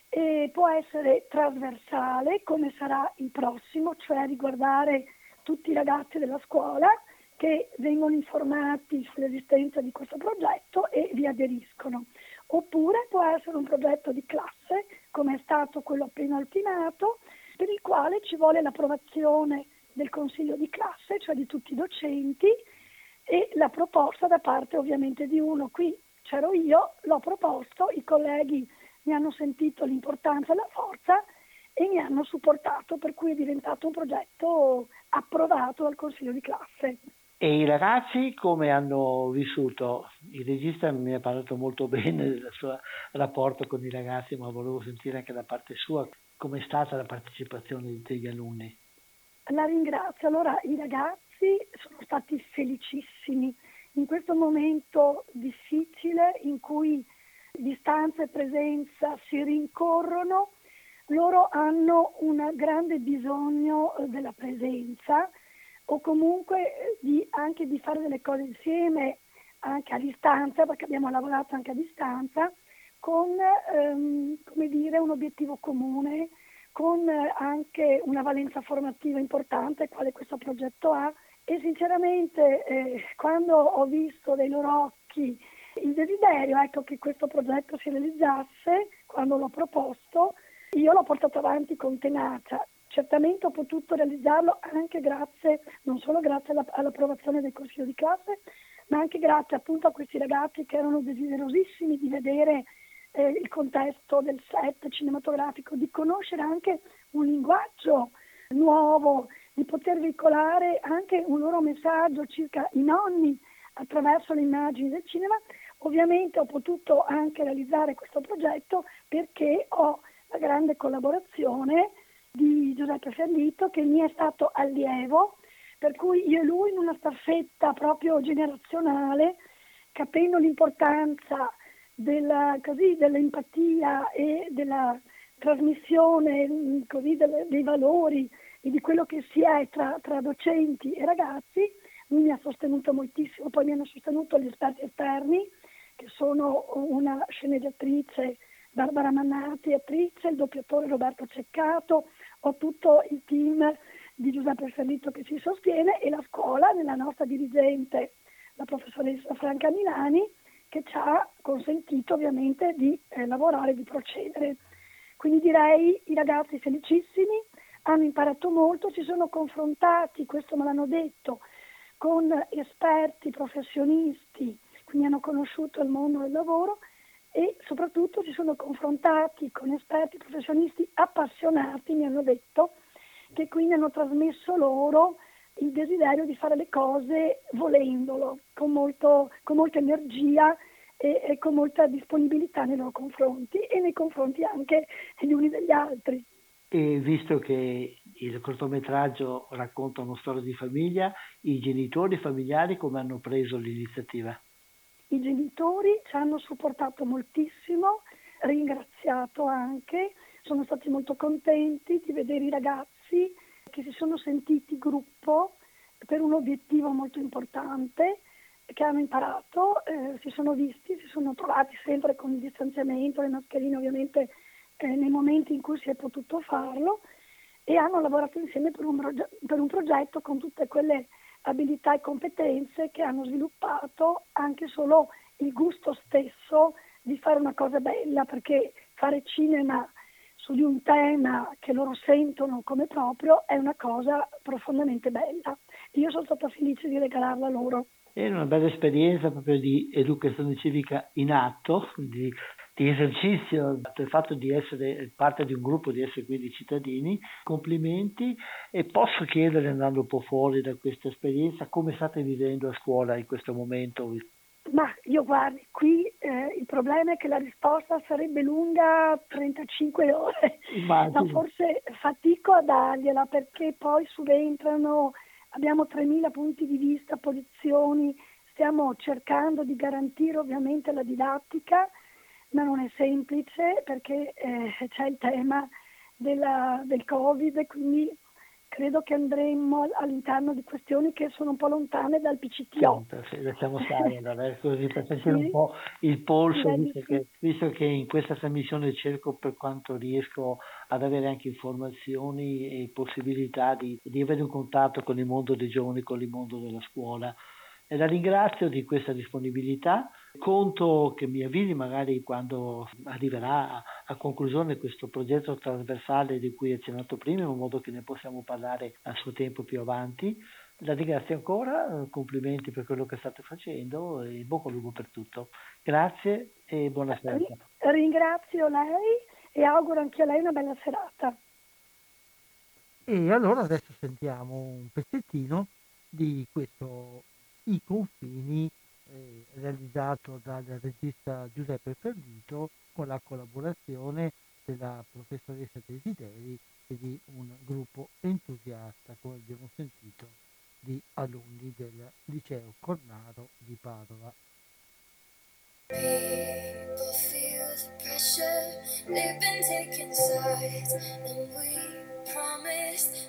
e può essere trasversale come sarà il prossimo, cioè riguardare tutti i ragazzi della scuola che vengono informati sull'esistenza di questo progetto e vi aderiscono. Oppure può essere un progetto di classe, come è stato quello appena ultimato, per il quale ci vuole l'approvazione del consiglio di classe, cioè di tutti i docenti, e la proposta da parte ovviamente di uno. Qui c'ero io, l'ho proposto, i colleghi mi hanno sentito l'importanza e la forza e mi hanno supportato, per cui è diventato un progetto approvato dal consiglio di classe. E i ragazzi come hanno vissuto? Il regista mi ha parlato molto <laughs> bene del suo rapporto con i ragazzi, ma volevo sentire anche da parte sua come è stata la partecipazione degli alunni. La ringrazio. Allora, i ragazzi sono stati felicissimi in questo momento difficile in cui distanza e presenza si rincorrono, loro hanno un grande bisogno della presenza o comunque eh, di, anche di fare delle cose insieme anche a distanza, perché abbiamo lavorato anche a distanza, con ehm, dire, un obiettivo comune, con eh, anche una valenza formativa importante, quale questo progetto ha. E sinceramente eh, quando ho visto dai loro occhi il desiderio ecco, che questo progetto si realizzasse, quando l'ho proposto, io l'ho portato avanti con tenacia. Certamente ho potuto realizzarlo anche grazie, non solo grazie alla, all'approvazione del Consiglio di classe, ma anche grazie appunto a questi ragazzi che erano desiderosissimi di vedere eh, il contesto del set cinematografico, di conoscere anche un linguaggio nuovo, di poter veicolare anche un loro messaggio circa i nonni attraverso le immagini del cinema. Ovviamente ho potuto anche realizzare questo progetto perché ho la grande collaborazione di Giuseppe Ferlito che mi è stato allievo, per cui io e lui in una staffetta proprio generazionale, capendo l'importanza della, così, dell'empatia e della trasmissione così, delle, dei valori e di quello che si è tra, tra docenti e ragazzi, lui mi ha sostenuto moltissimo, poi mi hanno sostenuto gli esperti esterni, che sono una sceneggiatrice Barbara Mannati, attrice, il doppiatore Roberto Ceccato, ho tutto il team di Giuseppe Ferlito che ci sostiene e la scuola nella nostra dirigente, la professoressa Franca Milani, che ci ha consentito ovviamente di eh, lavorare di procedere. Quindi direi i ragazzi felicissimi, hanno imparato molto, si sono confrontati, questo me l'hanno detto, con esperti, professionisti, quindi hanno conosciuto il mondo del lavoro e soprattutto si sono confrontati con esperti, professionisti appassionati, mi hanno detto, che quindi hanno trasmesso loro il desiderio di fare le cose volendolo, con, molto, con molta energia e, e, con molta disponibilità nei loro confronti e nei confronti anche gli uni degli altri. E visto che il cortometraggio racconta una storia di famiglia, i genitori familiari come hanno preso l'iniziativa? I genitori ci hanno supportato moltissimo, ringraziato anche, sono stati molto contenti di vedere i ragazzi che si sono sentiti gruppo per un obiettivo molto importante, che hanno imparato, eh, si sono visti, si sono trovati sempre con il distanziamento, le mascherine ovviamente eh, nei momenti in cui si è potuto farlo e hanno lavorato insieme per un, per un progetto con tutte quelle abilità e competenze che hanno sviluppato anche solo il gusto stesso di fare una cosa bella, perché fare cinema su di un tema che loro sentono come proprio è una cosa profondamente bella. Io sono stata felice di regalarla loro. È una bella esperienza proprio di educazione civica in atto, di di esercizio, del fatto di essere parte di un gruppo, di essere quindi cittadini. Complimenti e posso chiedere, andando un po' fuori da questa esperienza, come state vivendo a scuola in questo momento? Ma io guardi, qui eh, il problema è che la risposta sarebbe lunga 35 <laughs> ore, ma forse fatico a dargliela perché poi subentrano, abbiamo 3.000 punti di vista, posizioni, stiamo cercando di garantire ovviamente la didattica, ma non è semplice perché eh, c'è il tema della, del Covid, quindi credo che andremo all'interno di questioni che sono un po' lontane dal PCTO. Sì, lasciamo stare, allora, così per sentire sì. un po' il polso, visto che, visto che, in questa trasmissione cerco per quanto riesco ad avere anche informazioni e possibilità di, di avere un contatto con il mondo dei giovani, con il mondo della scuola. E la ringrazio di questa disponibilità Conto che mi avvisi magari quando arriverà a conclusione questo progetto trasversale di cui ho accennato prima, in modo che ne possiamo parlare a suo tempo più avanti. La ringrazio ancora, complimenti per quello che state facendo e bocca al lupo per tutto. Grazie e buona serata. Ringrazio lei e auguro anche a lei una bella serata. E allora adesso sentiamo un pezzettino di questo I confini realizzato dal regista Giuseppe Ferlito con la collaborazione della professoressa Desideri e di un gruppo entusiasta, come abbiamo sentito, di alunni del liceo Cornaro di Padova. People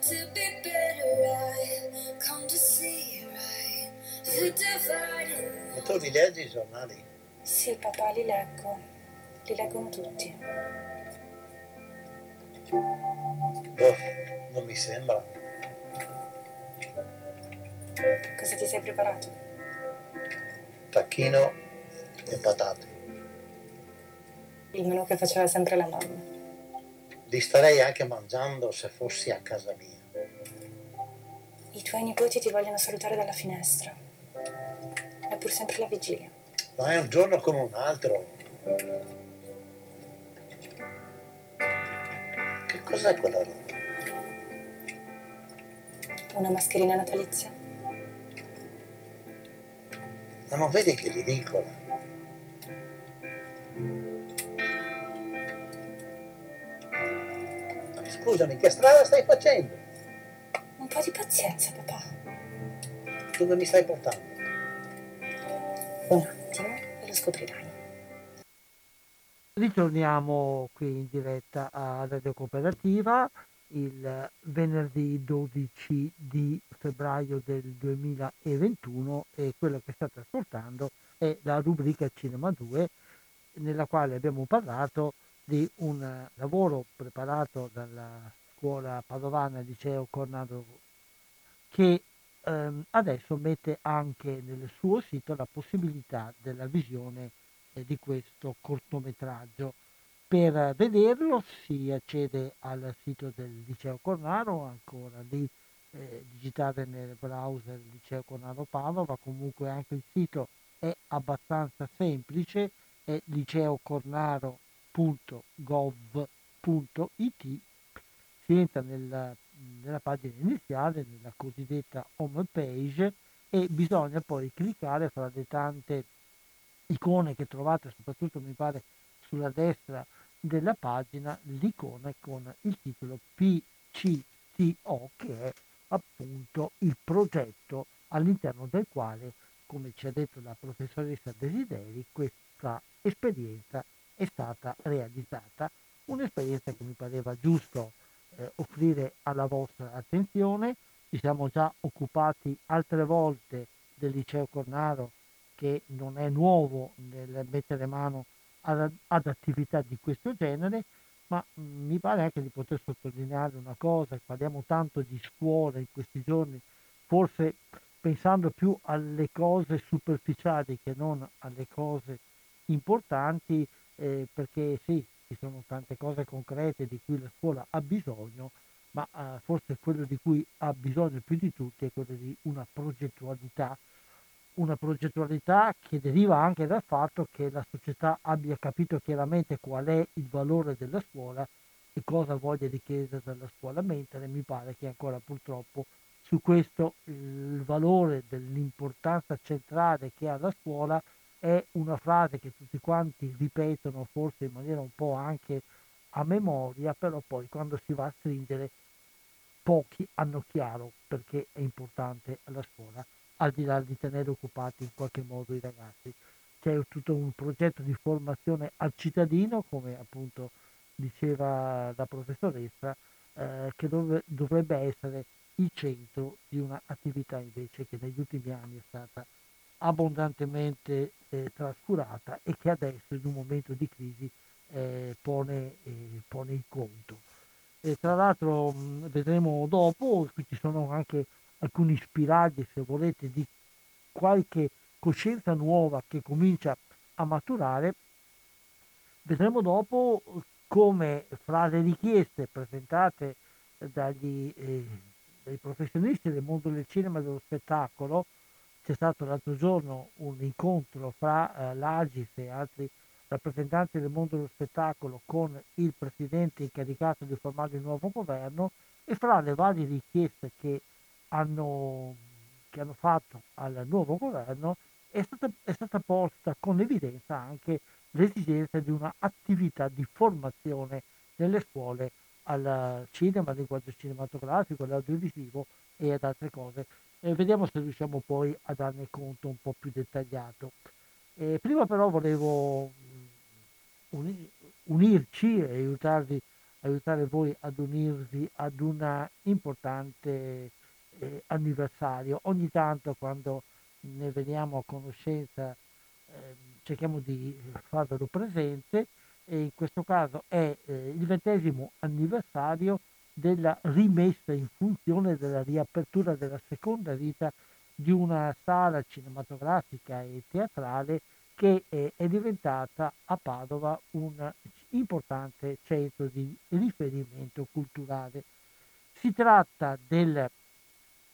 to be better. I've come to see right the divide. Ma tu li leggi i giornali? Sì, papà, li leggo. Li leggono tutti. Boh, non mi sembra. Cosa ti sei preparato? Tacchino e patate. Il menù che faceva sempre la mamma. Li starei anche mangiando se fossi a casa mia. I tuoi nipoti ti vogliono salutare dalla finestra. Pur sempre la vigilia. Ma è un giorno come un altro. Che cos'è quella roba? Una mascherina natalizia. Ma non vedi che ridicola? Scusami, che strada stai facendo? Un po' di pazienza, papà. Dove mi stai portando? Un attimo e lo scoprirai. Ritorniamo qui in diretta a Radio Cooperativa il venerdì 12 di febbraio del 2021 e quello che state ascoltando è la rubrica Cinema 2 nella quale abbiamo parlato di un lavoro preparato dalla scuola padovana liceo Cornado che ehm, adesso mette anche nel suo sito la possibilità della visione eh, di questo cortometraggio. Per vederlo si accede al sito del Liceo Cornaro, ancora lì eh, digitate nel browser Liceo Cornaro Padova, comunque anche il sito è abbastanza semplice, è liceocornaro.gov.it, si entra nella, nella pagina iniziale, nella cosiddetta home page e bisogna poi cliccare fra le tante icone che trovate, soprattutto mi pare sulla destra della pagina l'icona con il titolo PCTO che è appunto il progetto all'interno del quale, come ci ha detto la professoressa Desideri, questa esperienza è stata realizzata. Un'esperienza che mi pareva giusto eh, offrire alla vostra attenzione. Ci siamo già occupati altre volte del liceo Cornaro che non è nuovo nel mettere mano ad, ad attività di questo genere, ma mm, mi pare anche di poter sottolineare una cosa, parliamo tanto di scuola in questi giorni, forse pensando più alle cose superficiali che non alle cose importanti, eh, perché sì, ci sono tante cose concrete di cui la scuola ha bisogno, ma eh, forse quello di cui ha bisogno più di tutti è quello di una progettualità. Una progettualità che deriva anche dal fatto che la società abbia capito chiaramente qual è il valore della scuola e cosa voglia richiedere dalla scuola, mentre mi pare che ancora purtroppo su questo il valore dell'importanza centrale che ha la scuola è una frase che tutti quanti ripetono forse in maniera un po' anche a memoria, però poi quando si va a stringere pochi hanno chiaro perché è importante la scuola al di là di tenere occupati in qualche modo i ragazzi. C'è tutto un progetto di formazione al cittadino, come appunto diceva la professoressa, eh, che dov- dovrebbe essere il centro di un'attività invece che negli ultimi anni è stata abbondantemente eh, trascurata e che adesso in un momento di crisi eh, pone, eh, pone, in conto. E tra l'altro mh, vedremo dopo, qui ci sono anche alcuni spiragli, se volete, di qualche coscienza nuova che comincia a maturare. Vedremo dopo come fra le richieste presentate dagli, eh, dai professionisti del mondo del cinema e dello spettacolo, c'è stato l'altro giorno un incontro fra eh, l'Agis e altri rappresentanti del mondo dello spettacolo con il presidente incaricato di formare il nuovo governo e fra le varie richieste che hanno, che hanno fatto al nuovo governo è stata, è stata posta con evidenza anche l'esigenza di un'attività di formazione nelle scuole al cinema, al linguaggio cinematografico, all'audiovisivo e ad altre cose. E vediamo se riusciamo poi a darne conto un po' più dettagliato. E prima però volevo unirci e aiutarvi, aiutare voi ad unirvi ad un importante eh, anniversario. Ogni tanto quando ne veniamo a conoscenza eh, cerchiamo di farvelo presente e in questo caso è eh, il ventesimo anniversario della rimessa in funzione della riapertura della seconda vita di una sala cinematografica e teatrale che è, diventata a Padova un importante centro di riferimento culturale. Si tratta del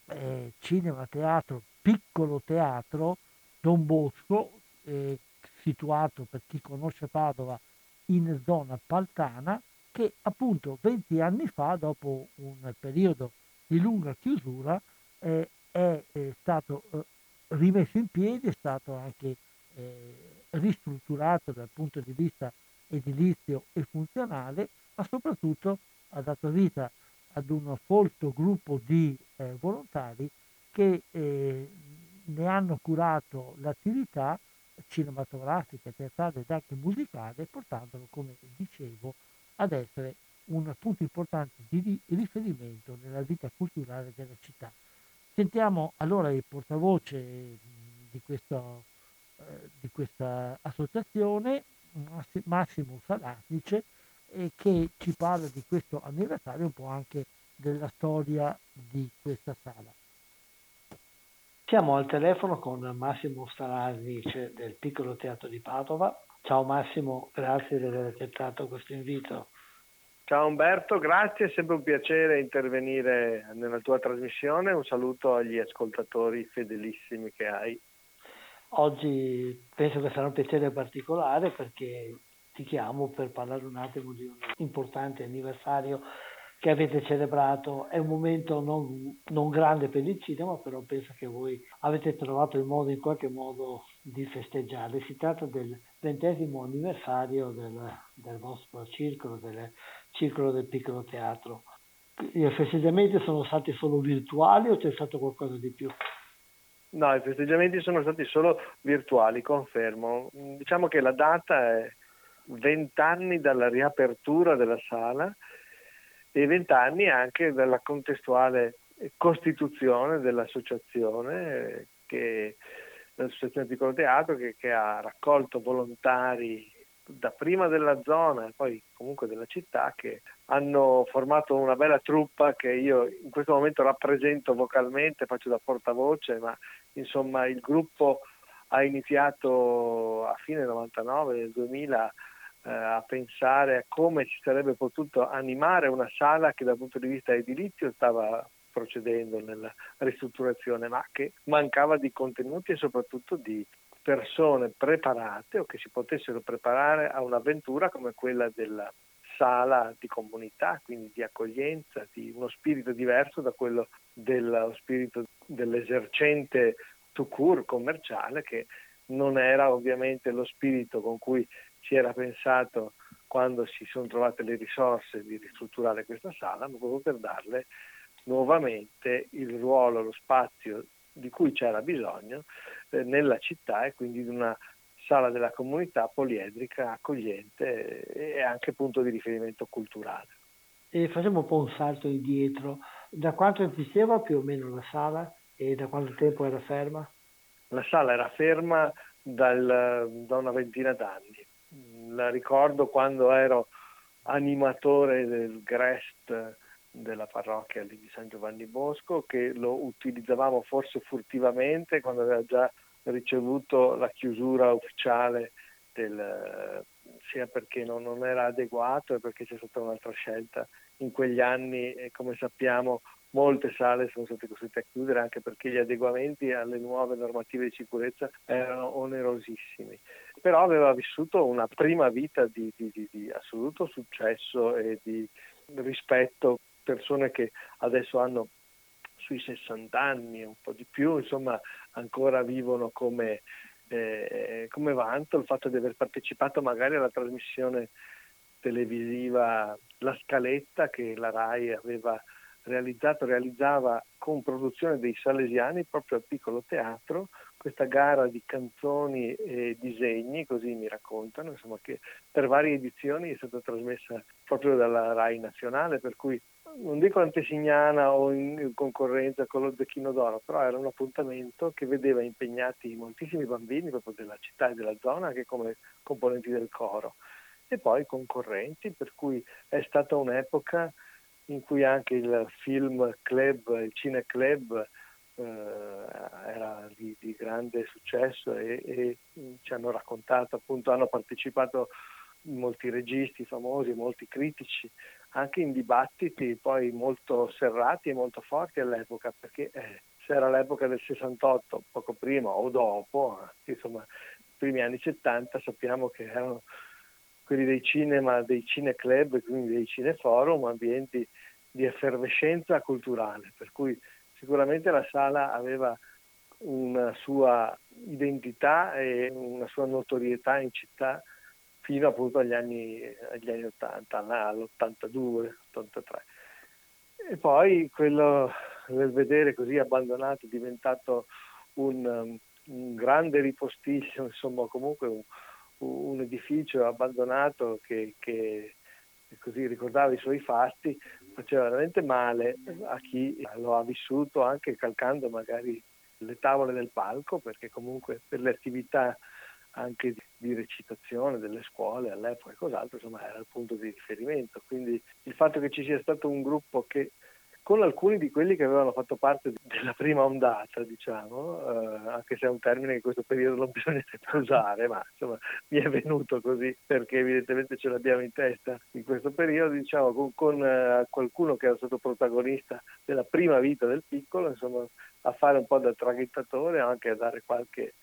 eh, cinema teatro, piccolo teatro Don Bosco, eh, situato per chi conosce Padova in zona paltana, che appunto 20 anni fa, dopo un periodo di lunga chiusura, eh, è, è, stato eh, rimesso in piedi, è stato anche eh, ristrutturato dal punto di vista edilizio e funzionale, ma soprattutto ha dato vita ad un folto gruppo di eh, volontari che eh, ne hanno curato l'attività cinematografica, teatrale ed anche musicale, portandolo, come dicevo, ad essere un punto importante di riferimento nella vita culturale della città. Sentiamo allora il portavoce di questo eh, di questa associazione, Massimo Salasnice, e che ci parla di questo anniversario, un po' anche della storia di questa sala. Siamo al telefono con Massimo Stalasnice del Piccolo Teatro di Padova. Ciao Massimo, grazie di aver accettato questo invito. Ciao Umberto, grazie, è sempre un piacere intervenire nella tua trasmissione. Un saluto agli ascoltatori fedelissimi che hai. Oggi penso che sarà un piacere particolare perché ti chiamo per parlare un attimo di un importante anniversario che avete celebrato. È un momento non, non, grande per il cinema, però penso che voi avete trovato il modo in qualche modo di festeggiare. Si tratta del ventesimo anniversario del, del vostro circolo, del circolo del piccolo teatro. I festeggiamenti sono stati solo virtuali o c'è stato qualcosa di più? No, i festeggiamenti sono stati solo virtuali, confermo. Diciamo che la data è 20 anni dalla riapertura della sala e 20 anni anche dalla contestuale costituzione dell'associazione, che, l'associazione Piccolo Teatro che, che ha raccolto volontari da prima della zona e poi comunque della città che hanno formato una bella truppa che io in questo momento rappresento vocalmente, faccio da portavoce, ma insomma il gruppo ha iniziato a fine 99, nel 2000 eh, a pensare a come si sarebbe potuto animare una sala che dal punto di vista edilizio stava procedendo nella ristrutturazione, ma che mancava di contenuti e soprattutto di persone preparate o che si potessero preparare a un'avventura come quella della sala di comunità, quindi di accoglienza, di uno spirito diverso da quello dello spirito dell'esercente to cure commerciale che non era ovviamente lo spirito con cui si era pensato quando si sono trovate le risorse di ristrutturare questa sala, ma proprio per darle nuovamente il ruolo, lo spazio di cui c'era bisogno eh, nella città e quindi di una sala della comunità poliedrica, accogliente e anche punto di riferimento culturale. E facciamo un po' un salto indietro. Da quanto esisteva più o meno la sala e da quanto tempo era ferma? La sala era ferma dal, da una ventina d'anni. La ricordo quando ero animatore del GREST della parrocchia di San Giovanni Bosco che lo utilizzavamo forse furtivamente quando aveva già ricevuto la chiusura ufficiale del, sia perché non, non, era adeguato e perché c'è stata un'altra scelta. In quegli anni, come sappiamo, molte sale sono state costrette a chiudere anche perché gli adeguamenti alle nuove normative di sicurezza erano onerosissimi. Però aveva vissuto una prima vita di, di, di, di assoluto successo e di rispetto, persone che adesso hanno sui 60 anni, un po' di più, insomma ancora vivono come, eh, come vanto il fatto di aver partecipato magari alla trasmissione televisiva La Scaletta che la RAI aveva realizzato, realizzava con produzione dei salesiani proprio al piccolo teatro questa gara di canzoni e disegni, così mi raccontano, insomma, che per varie edizioni è stata trasmessa proprio dalla RAI nazionale, per cui non dico antesignana o in concorrenza con lo Zecchino d'Oro, però era un appuntamento che vedeva impegnati moltissimi bambini proprio della città e della zona anche come componenti del coro. E poi concorrenti, per cui è stata un'epoca in cui anche il film club, il Cine Club eh, era di, di, grande successo e, e, ci hanno raccontato, appunto hanno partecipato molti registi famosi, molti critici, anche in dibattiti poi molto serrati e molto forti all'epoca, perché eh, se era l'epoca del 68, poco prima o dopo, insomma, i primi anni 70 sappiamo che erano quelli dei cinema, dei cineclub, quindi dei cineforum, ambienti di effervescenza culturale, per cui sicuramente la sala aveva una sua identità e una sua notorietà in città fino appunto agli anni, agli anni 80, all'82, 83. E poi quello del vedere così abbandonato, diventato un, un grande ripostiglio, insomma comunque un, un edificio abbandonato che, che, così ricordava i suoi fasti, faceva veramente male a chi lo ha vissuto anche calcando magari le tavole del palco, perché comunque per le attività anche di recitazione delle scuole all'epoca e cos'altro, insomma era il punto di riferimento. Quindi il fatto che ci sia stato un gruppo che con alcuni di quelli che avevano fatto parte della prima ondata, diciamo, eh, anche se è un termine che in questo periodo non <laughs> bisogna sempre usare, ma insomma mi è venuto così perché evidentemente ce l'abbiamo in testa in questo periodo, diciamo, con, con eh, qualcuno che era stato protagonista della prima vita del piccolo, insomma, a fare un po' da traghettatore, anche a dare qualche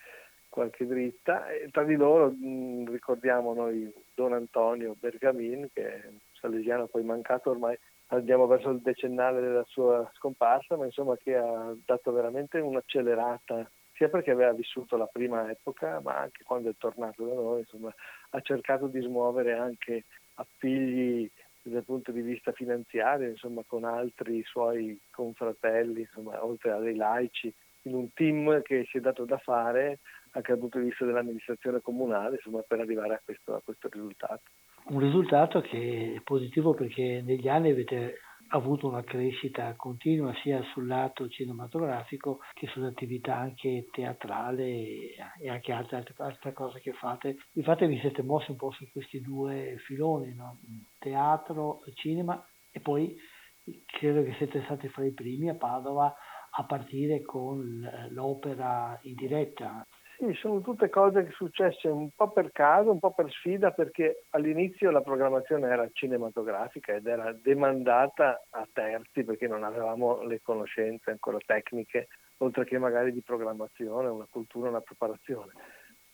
qualche dritta. E tra di loro mh, ricordiamo noi Don Antonio Bergamin che è un salesiano poi mancato ormai andiamo verso il decennale della sua scomparsa, ma insomma che ha dato veramente un'accelerata sia perché aveva vissuto la prima epoca, ma anche quando è tornato da noi, insomma, ha cercato di smuovere anche appigli dal punto di vista finanziario, insomma, con altri suoi confratelli, insomma, oltre a dei laici, in un team che si è dato da fare anche dal punto di vista dell'amministrazione comunale, insomma, per arrivare a questo, a questo risultato un risultato che è positivo perché negli anni avete avuto una crescita continua sia sul lato cinematografico che sull'attività anche teatrale e anche altre, altre cose che fate. Infatti vi siete mossi un po' su questi due filoni, no? teatro, cinema e poi credo che siete stati fra i primi a Padova a partire con l'opera in diretta. Sì, sono tutte cose che successe un po' per caso, un po' per sfida, perché all'inizio la programmazione era cinematografica ed era demandata a terzi perché non avevamo le conoscenze ancora tecniche, oltre che magari di programmazione, una cultura, una preparazione.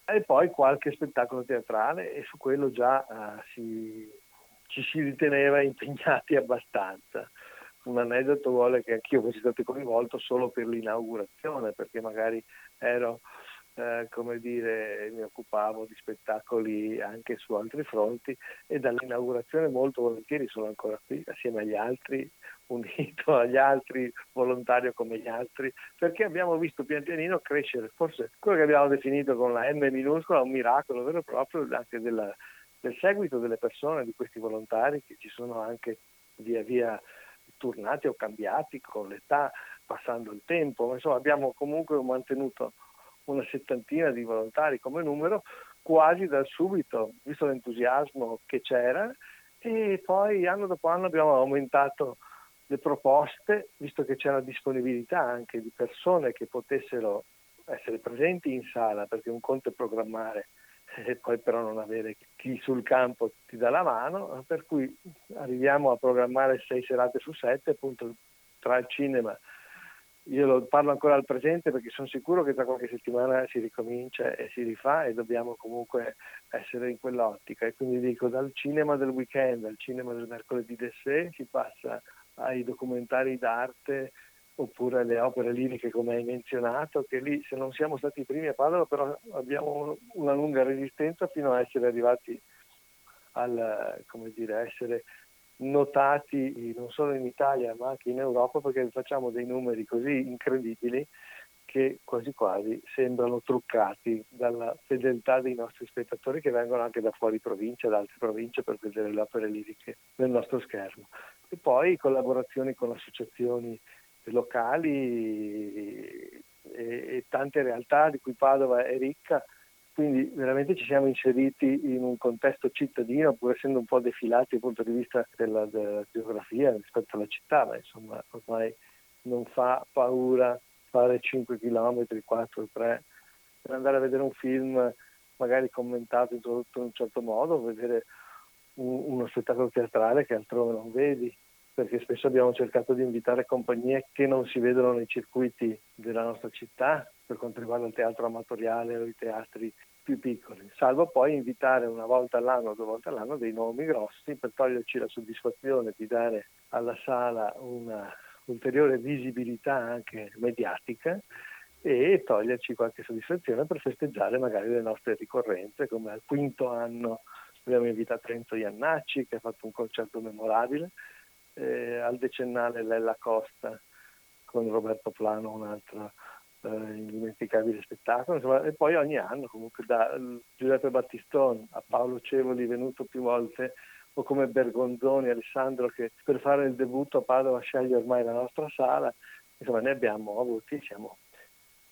E poi qualche spettacolo teatrale e su quello già uh, si, ci si riteneva impegnati <laughs> abbastanza un aneddoto vuole che anch'io fossi stato coinvolto solo per l'inaugurazione, perché magari ero eh, come dire, mi occupavo di spettacoli anche su altri fronti e dall'inaugurazione molto volentieri sono ancora qui assieme agli altri, <laughs> unito agli altri, volontario come gli altri, perché abbiamo visto pian pianino crescere, forse quello che abbiamo definito con la M minuscola, un miracolo vero e proprio anche della, del seguito delle persone, di questi volontari che ci sono anche via via turnati o cambiati con l'età, passando il tempo, ma insomma abbiamo comunque mantenuto una settantina di volontari come numero, quasi da subito, visto l'entusiasmo che c'era, e poi anno dopo anno abbiamo aumentato le proposte, visto che c'era disponibilità anche di persone che potessero essere presenti in sala, perché un conto è programmare e poi però non avere chi sul campo ti dà la mano, per cui arriviamo a programmare sei serate su sette, appunto tra il cinema io lo parlo ancora al presente perché sono sicuro che tra qualche settimana si ricomincia e si rifà e dobbiamo comunque essere in quell'ottica. E quindi dico dal cinema del weekend al cinema del mercoledì de sé si passa ai documentari d'arte oppure alle opere liriche come hai menzionato, che lì se non siamo stati i primi a Padova però abbiamo una lunga resistenza fino a essere arrivati al, come dire, essere notati non solo in Italia ma anche in Europa perché facciamo dei numeri così incredibili che quasi quasi sembrano truccati dalla fedeltà dei nostri spettatori che vengono anche da fuori provincia, da altre province per vedere le opere liriche nel nostro schermo. E poi collaborazioni con associazioni locali e, e tante realtà di cui Padova è ricca quindi veramente ci siamo inseriti in un contesto cittadino, pur essendo un po' defilati dal punto di vista della, della geografia rispetto alla città, ma insomma ormai non fa paura fare 5 km, 4, 3, per andare a vedere un film magari commentato, introdotto in un certo modo, vedere un, uno spettacolo teatrale che altrove non vedi, perché spesso abbiamo cercato di invitare compagnie che non si vedono nei circuiti della nostra città, per quanto riguarda il teatro amatoriale o i teatri più piccoli, salvo poi invitare una volta all'anno o due volte all'anno dei nomi grossi per toglierci la soddisfazione di dare alla sala una ulteriore visibilità anche mediatica e toglierci qualche soddisfazione per festeggiare magari le nostre ricorrenze, come al quinto anno abbiamo invitato Renzo Iannacci che ha fatto un concerto memorabile, eh, al decennale Lella Costa con Roberto Plano, un'altra eh, indimenticabile spettacolo, insomma, e poi ogni anno comunque da eh, Giuseppe Battistone a Paolo Cevoli venuto più volte o come Bergonzoni, Alessandro che per fare il debutto a Padova sceglie ormai la nostra sala, insomma ne abbiamo avuti, siamo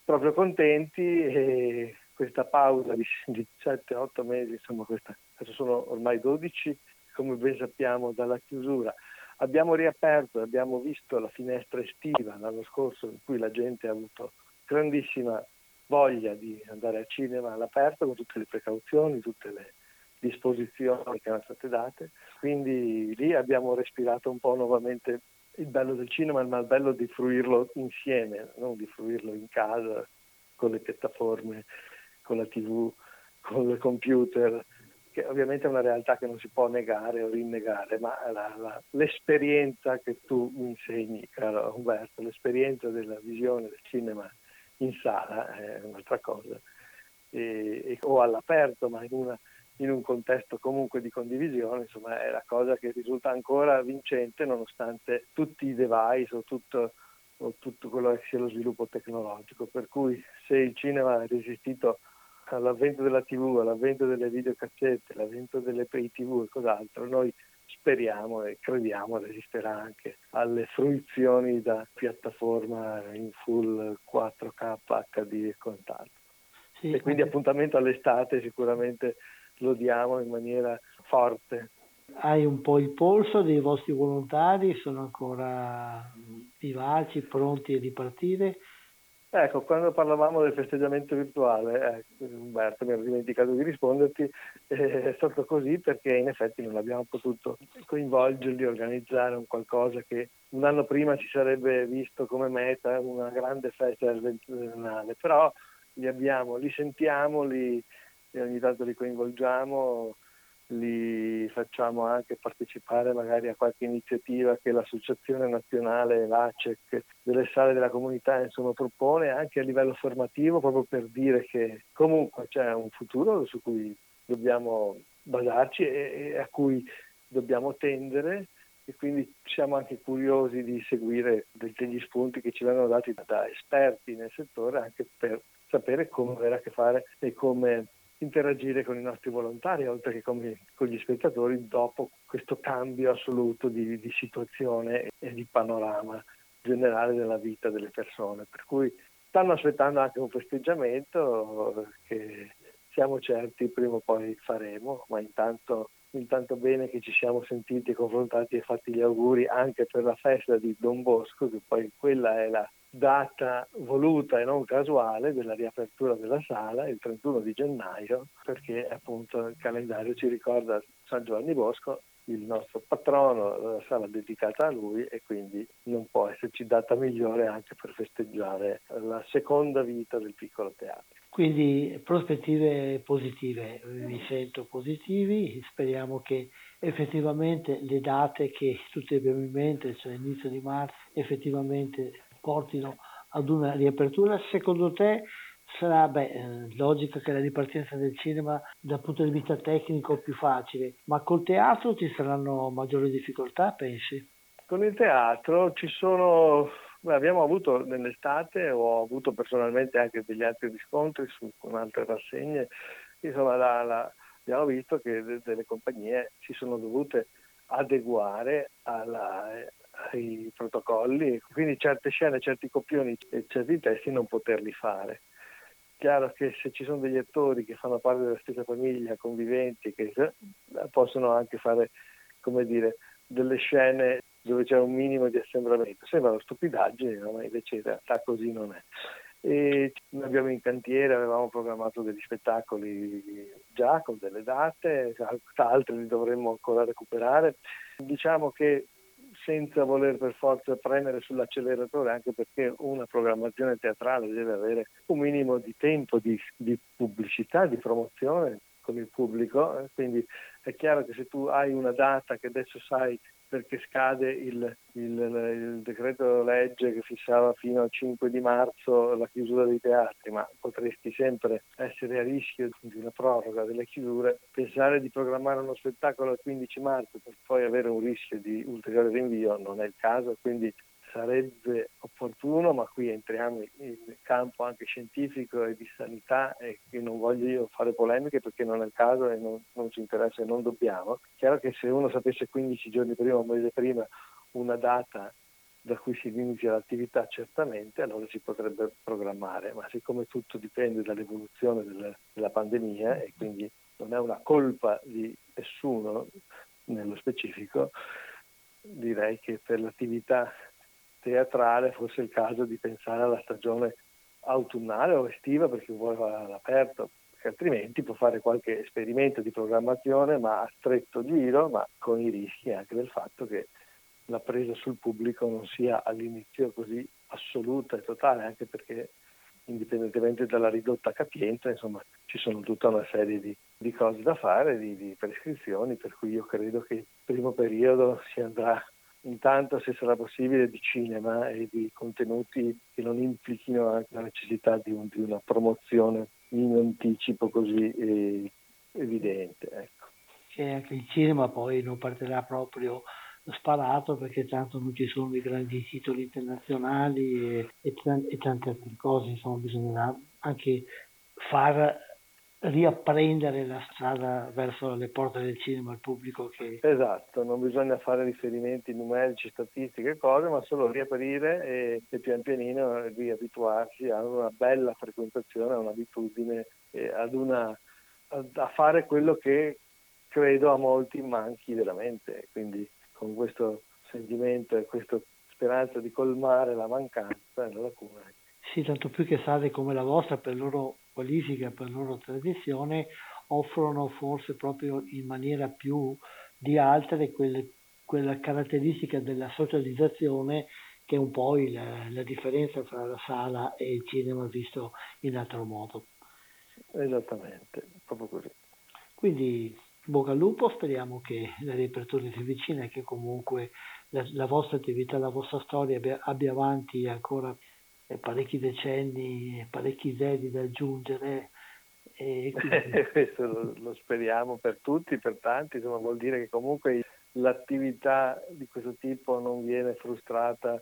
proprio contenti e questa pausa di, di 7-8 mesi, insomma questa, adesso sono ormai 12 come ben sappiamo dalla chiusura. Abbiamo riaperto, abbiamo visto la finestra estiva l'anno scorso in cui la gente ha avuto grandissima voglia di andare al cinema all'aperto con tutte le precauzioni, tutte le disposizioni che erano state date. Quindi lì abbiamo respirato un po' nuovamente il bello del cinema, ma il bello di fruirlo insieme, non di fruirlo in casa con le piattaforme, con la tv, con il computer, che ovviamente è una realtà che non si può negare o rinnegare, ma la, la, l'esperienza che tu mi insegni, caro Umberto, l'esperienza della visione del cinema in sala è un'altra cosa, e, e, o all'aperto, ma in, una, in, un contesto comunque di condivisione, insomma è la cosa che risulta ancora vincente nonostante tutti i device o tutto, o tutto quello che sia lo sviluppo tecnologico. Per cui se il cinema ha resistito all'avvento della TV, all'avvento delle videocassette, all'avvento delle pay TV e cos'altro, noi speriamo e crediamo resisterà anche alle fruizioni da piattaforma in full 4K HD e quant'altro. Sì, e quindi appuntamento all'estate sicuramente lo diamo in maniera forte. Hai un po' il polso dei vostri volontari, sono ancora vivaci, pronti a ripartire Ecco, quando parlavamo del festeggiamento virtuale, eh, Umberto mi ero dimenticato di risponderti, eh, è stato così perché in effetti non abbiamo potuto coinvolgerli, organizzare un qualcosa che un anno prima ci sarebbe visto come meta una grande festa del ventennale, però li abbiamo, li sentiamo, li, ogni tanto li coinvolgiamo, li facciamo anche partecipare magari a qualche iniziativa che l'Associazione Nazionale, l'ACEC, delle sale della comunità insomma, propone anche a livello formativo proprio per dire che comunque c'è un futuro su cui dobbiamo basarci e, e a cui dobbiamo tendere e quindi siamo anche curiosi di seguire degli spunti che ci vengono dati da esperti nel settore anche per sapere come avere a che fare e come interagire con i nostri volontari oltre che con, con gli spettatori dopo questo cambio assoluto di, di, situazione e di panorama generale della vita delle persone. Per cui stanno aspettando anche un festeggiamento che siamo certi prima o poi faremo, ma intanto intanto bene che ci siamo sentiti, confrontati e fatti gli auguri anche per la festa di Don Bosco, che poi quella è la data voluta e non casuale della riapertura della sala il 31 di gennaio perché appunto il calendario ci ricorda San Giovanni Bosco il nostro patrono, la sala dedicata a lui e quindi non può esserci data migliore anche per festeggiare la seconda vita del piccolo teatro. Quindi prospettive positive, vi sento positivi, speriamo che effettivamente le date che tutti abbiamo in mente, cioè inizio di marzo, effettivamente portino ad una riapertura. Secondo te sarà beh, eh, logico che la ripartenza del cinema dal punto di vista tecnico più facile, ma col teatro ci saranno maggiori difficoltà, pensi? Con il teatro ci sono, abbiamo avuto nell'estate, ho avuto personalmente anche degli altri riscontri su, con altre rassegne, insomma la, la, abbiamo visto che de, delle compagnie si sono dovute adeguare alla, ai protocolli, quindi certe scene, certi copioni e certi testi non poterli fare. Chiaro che se ci sono degli attori che fanno parte della stessa famiglia, conviventi, che possono anche fare, come dire, delle scene dove c'è un minimo di assembramento. Sembra una stupidaggine, ma invece in realtà così non è. E abbiamo in cantiere, avevamo programmato degli spettacoli già con delle date, <laughs> altri li dovremmo ancora recuperare. Diciamo che senza voler per forza premere sull'acceleratore, anche perché una programmazione teatrale deve avere un minimo di tempo di, di pubblicità, di promozione con il pubblico, eh, quindi è chiaro che se tu hai una data che adesso sai perché scade il, il, il, decreto legge che fissava fino al 5 di marzo la chiusura dei teatri, ma potresti sempre essere a rischio di una proroga delle chiusure, pensare di programmare uno spettacolo al 15 marzo per poi avere un rischio di ulteriore rinvio non è il caso, quindi sarebbe opportuno, ma qui entriamo in campo anche scientifico e di sanità e che non voglio io fare polemiche perché non è il caso e non, non ci interessa e non dobbiamo. Chiaro che se uno sapesse 15 giorni prima, un mese prima, una data da cui si inizia l'attività certamente, allora si potrebbe programmare, ma siccome tutto dipende dall'evoluzione del, della pandemia e quindi non è una colpa di nessuno nello specifico, direi che per l'attività teatrale fosse il caso di pensare alla stagione autunnale o estiva perché vuole all'aperto, perché altrimenti può fare qualche esperimento di programmazione ma a stretto giro, ma con i rischi anche del fatto che la presa sul pubblico non sia all'inizio così assoluta e totale, anche perché indipendentemente dalla ridotta capienza, insomma, ci sono tutta una serie di, di cose da fare, di, di prescrizioni, per cui io credo che il primo periodo si andrà intanto se sarà possibile di cinema e di contenuti che non implichino anche la necessità di, un, di una promozione in anticipo così eh, evidente. Ecco. Che anche il cinema poi non partirà proprio sparato perché tanto non ci sono i grandi titoli internazionali e, e, e tante altre cose, insomma bisognerà anche far riapprendere la strada verso le porte del cinema al pubblico che... Esatto, non bisogna fare riferimenti numerici, statistiche e cose, ma solo riaprire e, e pian pianino riabituarsi a una bella frequentazione, a un'abitudine, ad una, a, a fare quello che credo a molti manchi veramente. Quindi con questo sentimento e questa speranza di colmare la mancanza e la lacuna. Sì, tanto più che sale come la vostra per loro qualifica per loro tradizione offrono forse proprio in maniera più di altre quelle, quella caratteristica della socializzazione che è un po' il, la differenza tra la sala e il cinema visto in altro modo. Esattamente, proprio così. Quindi bocca al lupo, speriamo che la riapertura si avvicina e che comunque la, la, vostra attività, la vostra storia abbia, abbia avanti ancora parecchi decenni, parecchi zeri da aggiungere. E. <laughs> Questo lo, lo, speriamo per tutti, per tanti, insomma vuol dire che comunque l'attività di questo tipo non viene frustrata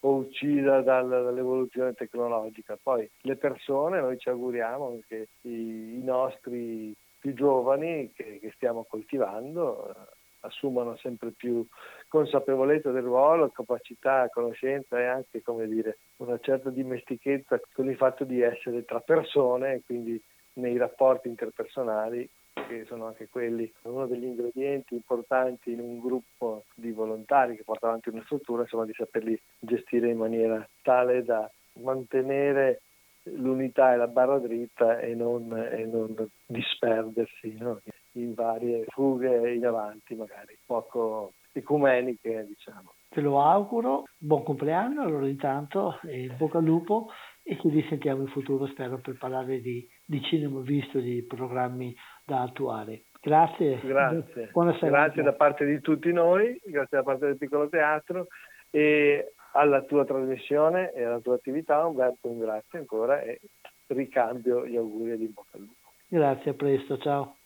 o uccisa dal, dall'evoluzione tecnologica. Poi le persone, noi ci auguriamo che i, i nostri più giovani che, che stiamo coltivando assumano sempre più consapevolezza del ruolo, capacità, conoscenza e anche, dire, una certa dimestichezza con il fatto di essere tra persone quindi nei rapporti interpersonali che sono anche quelli uno degli ingredienti importanti in un gruppo di volontari che porta avanti una struttura, insomma di saperli gestire in maniera tale da mantenere l'unità e la barra dritta e non, e non disperdersi no? in varie fughe in avanti, magari poco ecumeniche, diciamo. Te lo auguro, buon compleanno allora intanto, e bocca al lupo e ci risentiamo in futuro, spero, per parlare di, di cinema visto, di programmi da attuare. Grazie. Grazie. Buonasera. Grazie da parte di tutti noi, grazie da parte del Piccolo Teatro e alla tua trasmissione e alla tua attività. Umberto, un grazie ancora e ricambio gli auguri di bocca al lupo. Grazie, a presto, ciao.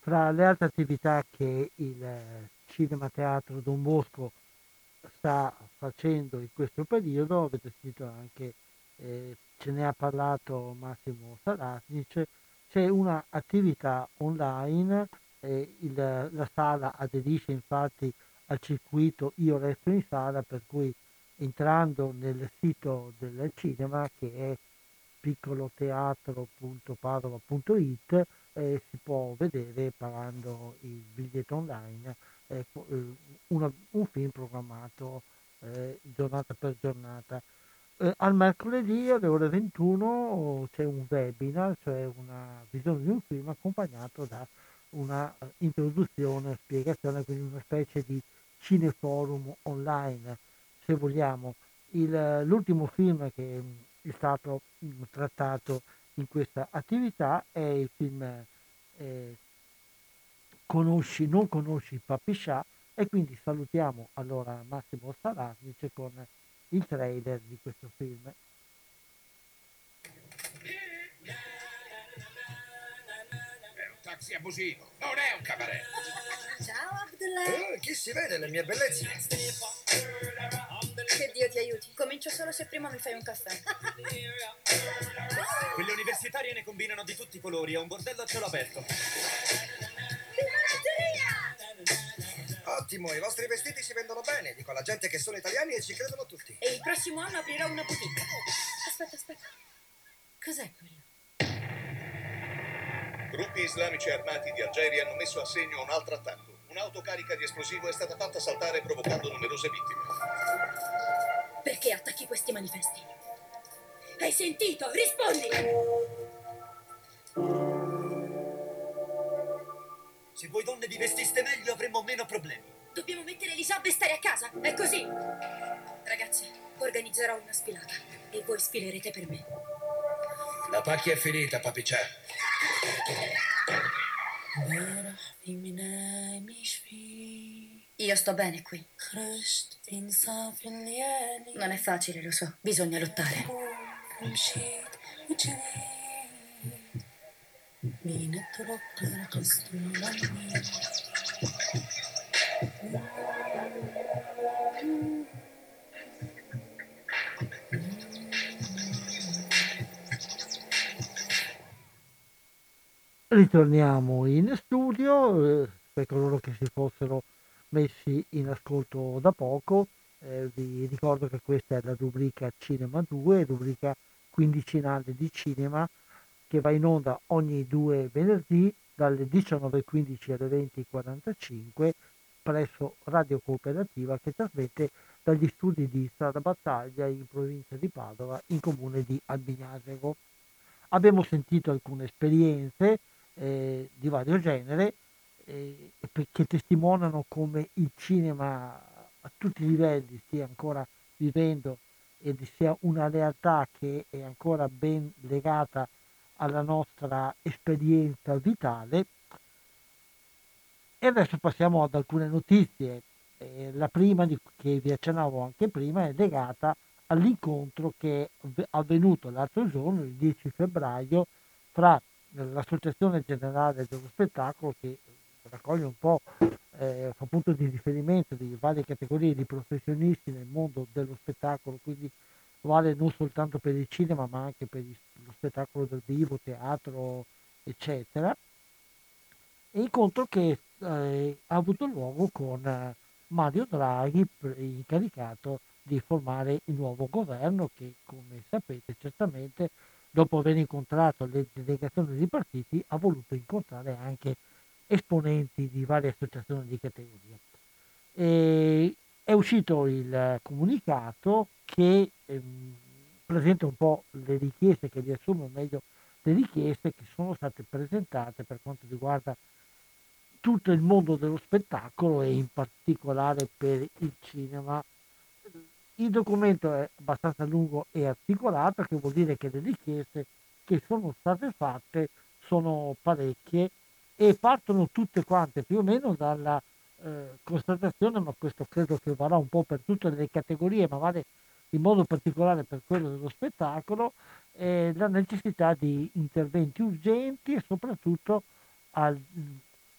Fra le altre attività che il Cinema Teatro Don Bosco sta facendo in questo periodo, avete sentito anche, eh, ce ne ha parlato Massimo Salasnic, c'è un'attività online, eh, il, la sala aderisce infatti al circuito Io resto in sala, per cui entrando nel sito del cinema che è piccoloteatro.padova.it eh, si può vedere pagando il biglietto online eh, una, un film programmato eh, giornata per giornata. Eh, al mercoledì alle ore 21 c'è un webinar, cioè una visione di un film accompagnato da una introduzione, spiegazione, quindi una specie di cineforum online, se vogliamo. Il, l'ultimo film che è stato trattato in questa attività è il film eh, conosci, Non conosci Papi Shah e quindi salutiamo allora Massimo Salasnic con il trailer di questo film. È un taxi abusivo, non è un cabaret. <laughs> Ciao Abdullah. Oh, chi si vede le mie bellezze? Che Dio ti aiuti. Comincio solo se prima mi fai un caffè. Quelle universitarie ne combinano di tutti i colori, è un bordello a cielo aperto. Ottimo, i vostri vestiti si vendono bene. Dico alla gente che sono italiani e ci credono tutti. E il prossimo anno aprirò una boutique. Aspetta, aspetta. Cos'è quello? Gruppi islamici armati di Algeria hanno messo a segno un altro attacco. Un'auto carica di esplosivo è stata fatta saltare provocando numerose vittime. Perché attacchi questi manifesti? Hai sentito? Rispondi! Se voi donne vi vestiste meglio avremmo meno problemi. Dobbiamo mettere Elisabeth e stare a casa. È così. Ragazzi, organizzerò una sfilata e voi sfilerete per me. La pacchia è finita, papiccia. Io sto bene qui. Non è facile, lo so. Bisogna lottare. Ritorniamo in studio, eh, per coloro che si fossero messi in ascolto da poco, eh, vi ricordo che questa è la rubrica Cinema 2, rubrica quindicinale di cinema che va in onda ogni due venerdì dalle 19.15 alle 20.45 presso Radio Cooperativa che trasmette dagli studi di Strada Battaglia in provincia di Padova in comune di Albignasego. Abbiamo sentito alcune esperienze eh, di vario genere eh, che testimoniano come il cinema a tutti i livelli stia ancora vivendo ed sia una realtà che è ancora ben legata alla nostra esperienza vitale. E adesso passiamo ad alcune notizie. Eh, la prima, di, che vi accennavo anche prima, è legata all'incontro che è avvenuto l'altro giorno, il 10 febbraio, fra l'Associazione Generale dello Spettacolo, che raccoglie un po', eh, fa punto di riferimento di varie categorie di professionisti nel mondo dello spettacolo, quindi vale non soltanto per il cinema ma anche per lo spettacolo dal vivo, teatro, eccetera. E incontro che eh, ha avuto luogo con eh, Mario Draghi, incaricato di formare il nuovo governo che, come sapete, certamente dopo aver incontrato le delegazioni dei partiti, ha voluto incontrare anche esponenti di varie associazioni di categoria. E è uscito il comunicato che ehm, presenta un po' le richieste, che riassume meglio le richieste che sono state presentate per quanto riguarda tutto il mondo dello spettacolo e in particolare per il cinema. Il documento è abbastanza lungo e articolato, che vuol dire che le richieste che sono state fatte sono parecchie e partono tutte quante più o meno dalla eh, constatazione, ma questo credo che varrà un po' per tutte le categorie, ma vale in modo particolare per quello dello spettacolo, eh, la necessità di interventi urgenti e soprattutto al,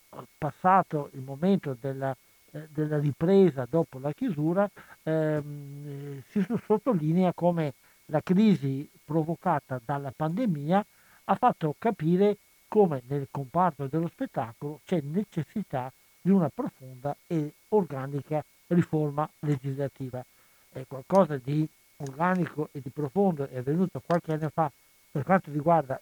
al passato il momento della, eh, della, ripresa dopo la chiusura, ehm, si sottolinea come la crisi provocata dalla pandemia ha fatto capire come nel comparto dello spettacolo c'è necessità di una profonda e organica riforma legislativa. È qualcosa di organico e di profondo è avvenuto qualche anno fa per quanto riguarda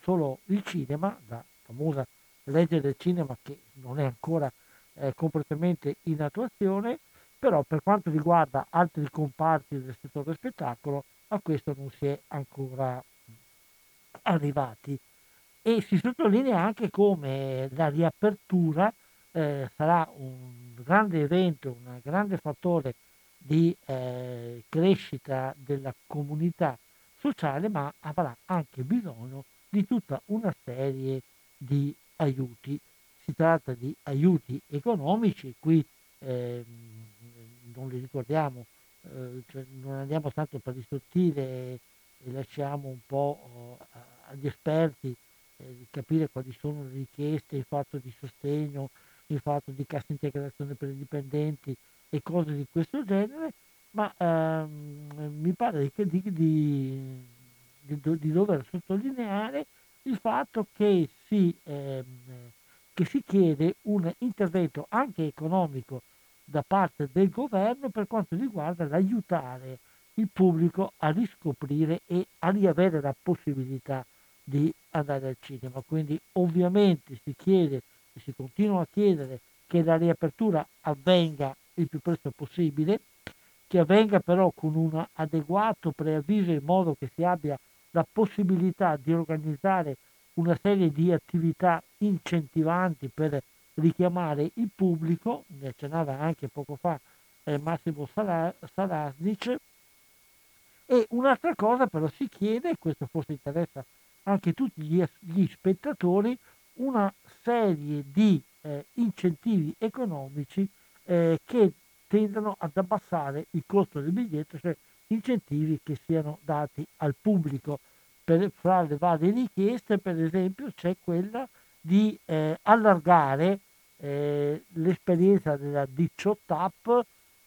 solo il cinema, la famosa legge del cinema che non è ancora eh, completamente in attuazione, però per quanto riguarda altri comparti del settore spettacolo a questo non si è ancora arrivati. E si sottolinea anche come la riapertura eh, sarà un grande evento, un grande fattore di eh, crescita della comunità sociale, ma avrà anche bisogno di tutta una serie di aiuti. Si tratta di aiuti economici, qui eh, non li ricordiamo, eh, cioè non andiamo tanto per sottile e, e lasciamo un po' oh, agli esperti eh, capire quali sono le richieste, il fatto di sostegno, il fatto di cassa integrazione per i dipendenti, e cose di questo genere, ma ehm, mi pare di, di, di, di, dover sottolineare il fatto che si, ehm, che si chiede un intervento anche economico da parte del governo per quanto riguarda l'aiutare il pubblico a riscoprire e a riavere la possibilità di andare al cinema. Quindi ovviamente si chiede e si continua a chiedere che la riapertura avvenga il più presto possibile, che avvenga però con un adeguato preavviso in modo che si abbia la possibilità di organizzare una serie di attività incentivanti per richiamare il pubblico, ne accennava anche poco fa eh, Massimo Sarasnic, e un'altra cosa però si chiede, questo forse interessa anche tutti gli, gli spettatori, una serie di eh, incentivi economici eh, che tendono ad abbassare il costo del biglietto, cioè incentivi che siano dati al pubblico. Per, fra le varie richieste, per esempio, c'è quella di eh, allargare eh, l'esperienza della 18 app,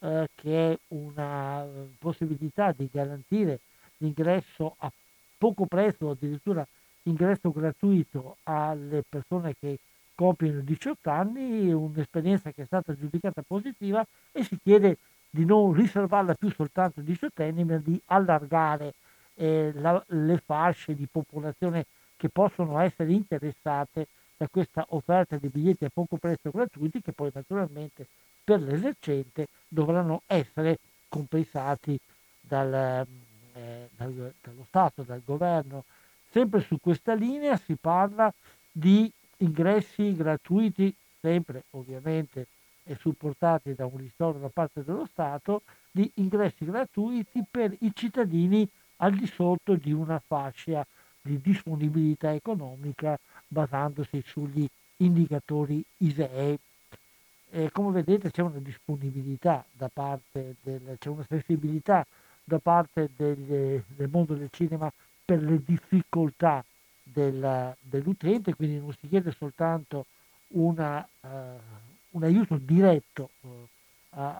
eh, che è una possibilità di garantire l'ingresso a poco prezzo, addirittura ingresso gratuito alle persone che compiono 18 anni, un'esperienza che è stata giudicata positiva e si chiede di non riservarla più soltanto ai diciottenni, ma di allargare eh, la, le fasce di popolazione che possono essere interessate da questa offerta di biglietti a poco prezzo gratuiti che poi naturalmente per l'esercente dovranno essere compensati dal, eh, dal, dallo Stato, dal governo. Sempre su questa linea si parla di ingressi gratuiti, sempre ovviamente e supportati da un ristoro da parte dello Stato, di ingressi gratuiti per i cittadini al di sotto di una fascia di disponibilità economica basandosi sugli indicatori ISEE. E come vedete c'è una disponibilità da parte del, c'è una sensibilità da parte del, del mondo del cinema per le difficoltà del, dell'utente, quindi non si chiede soltanto una, uh, un aiuto diretto uh,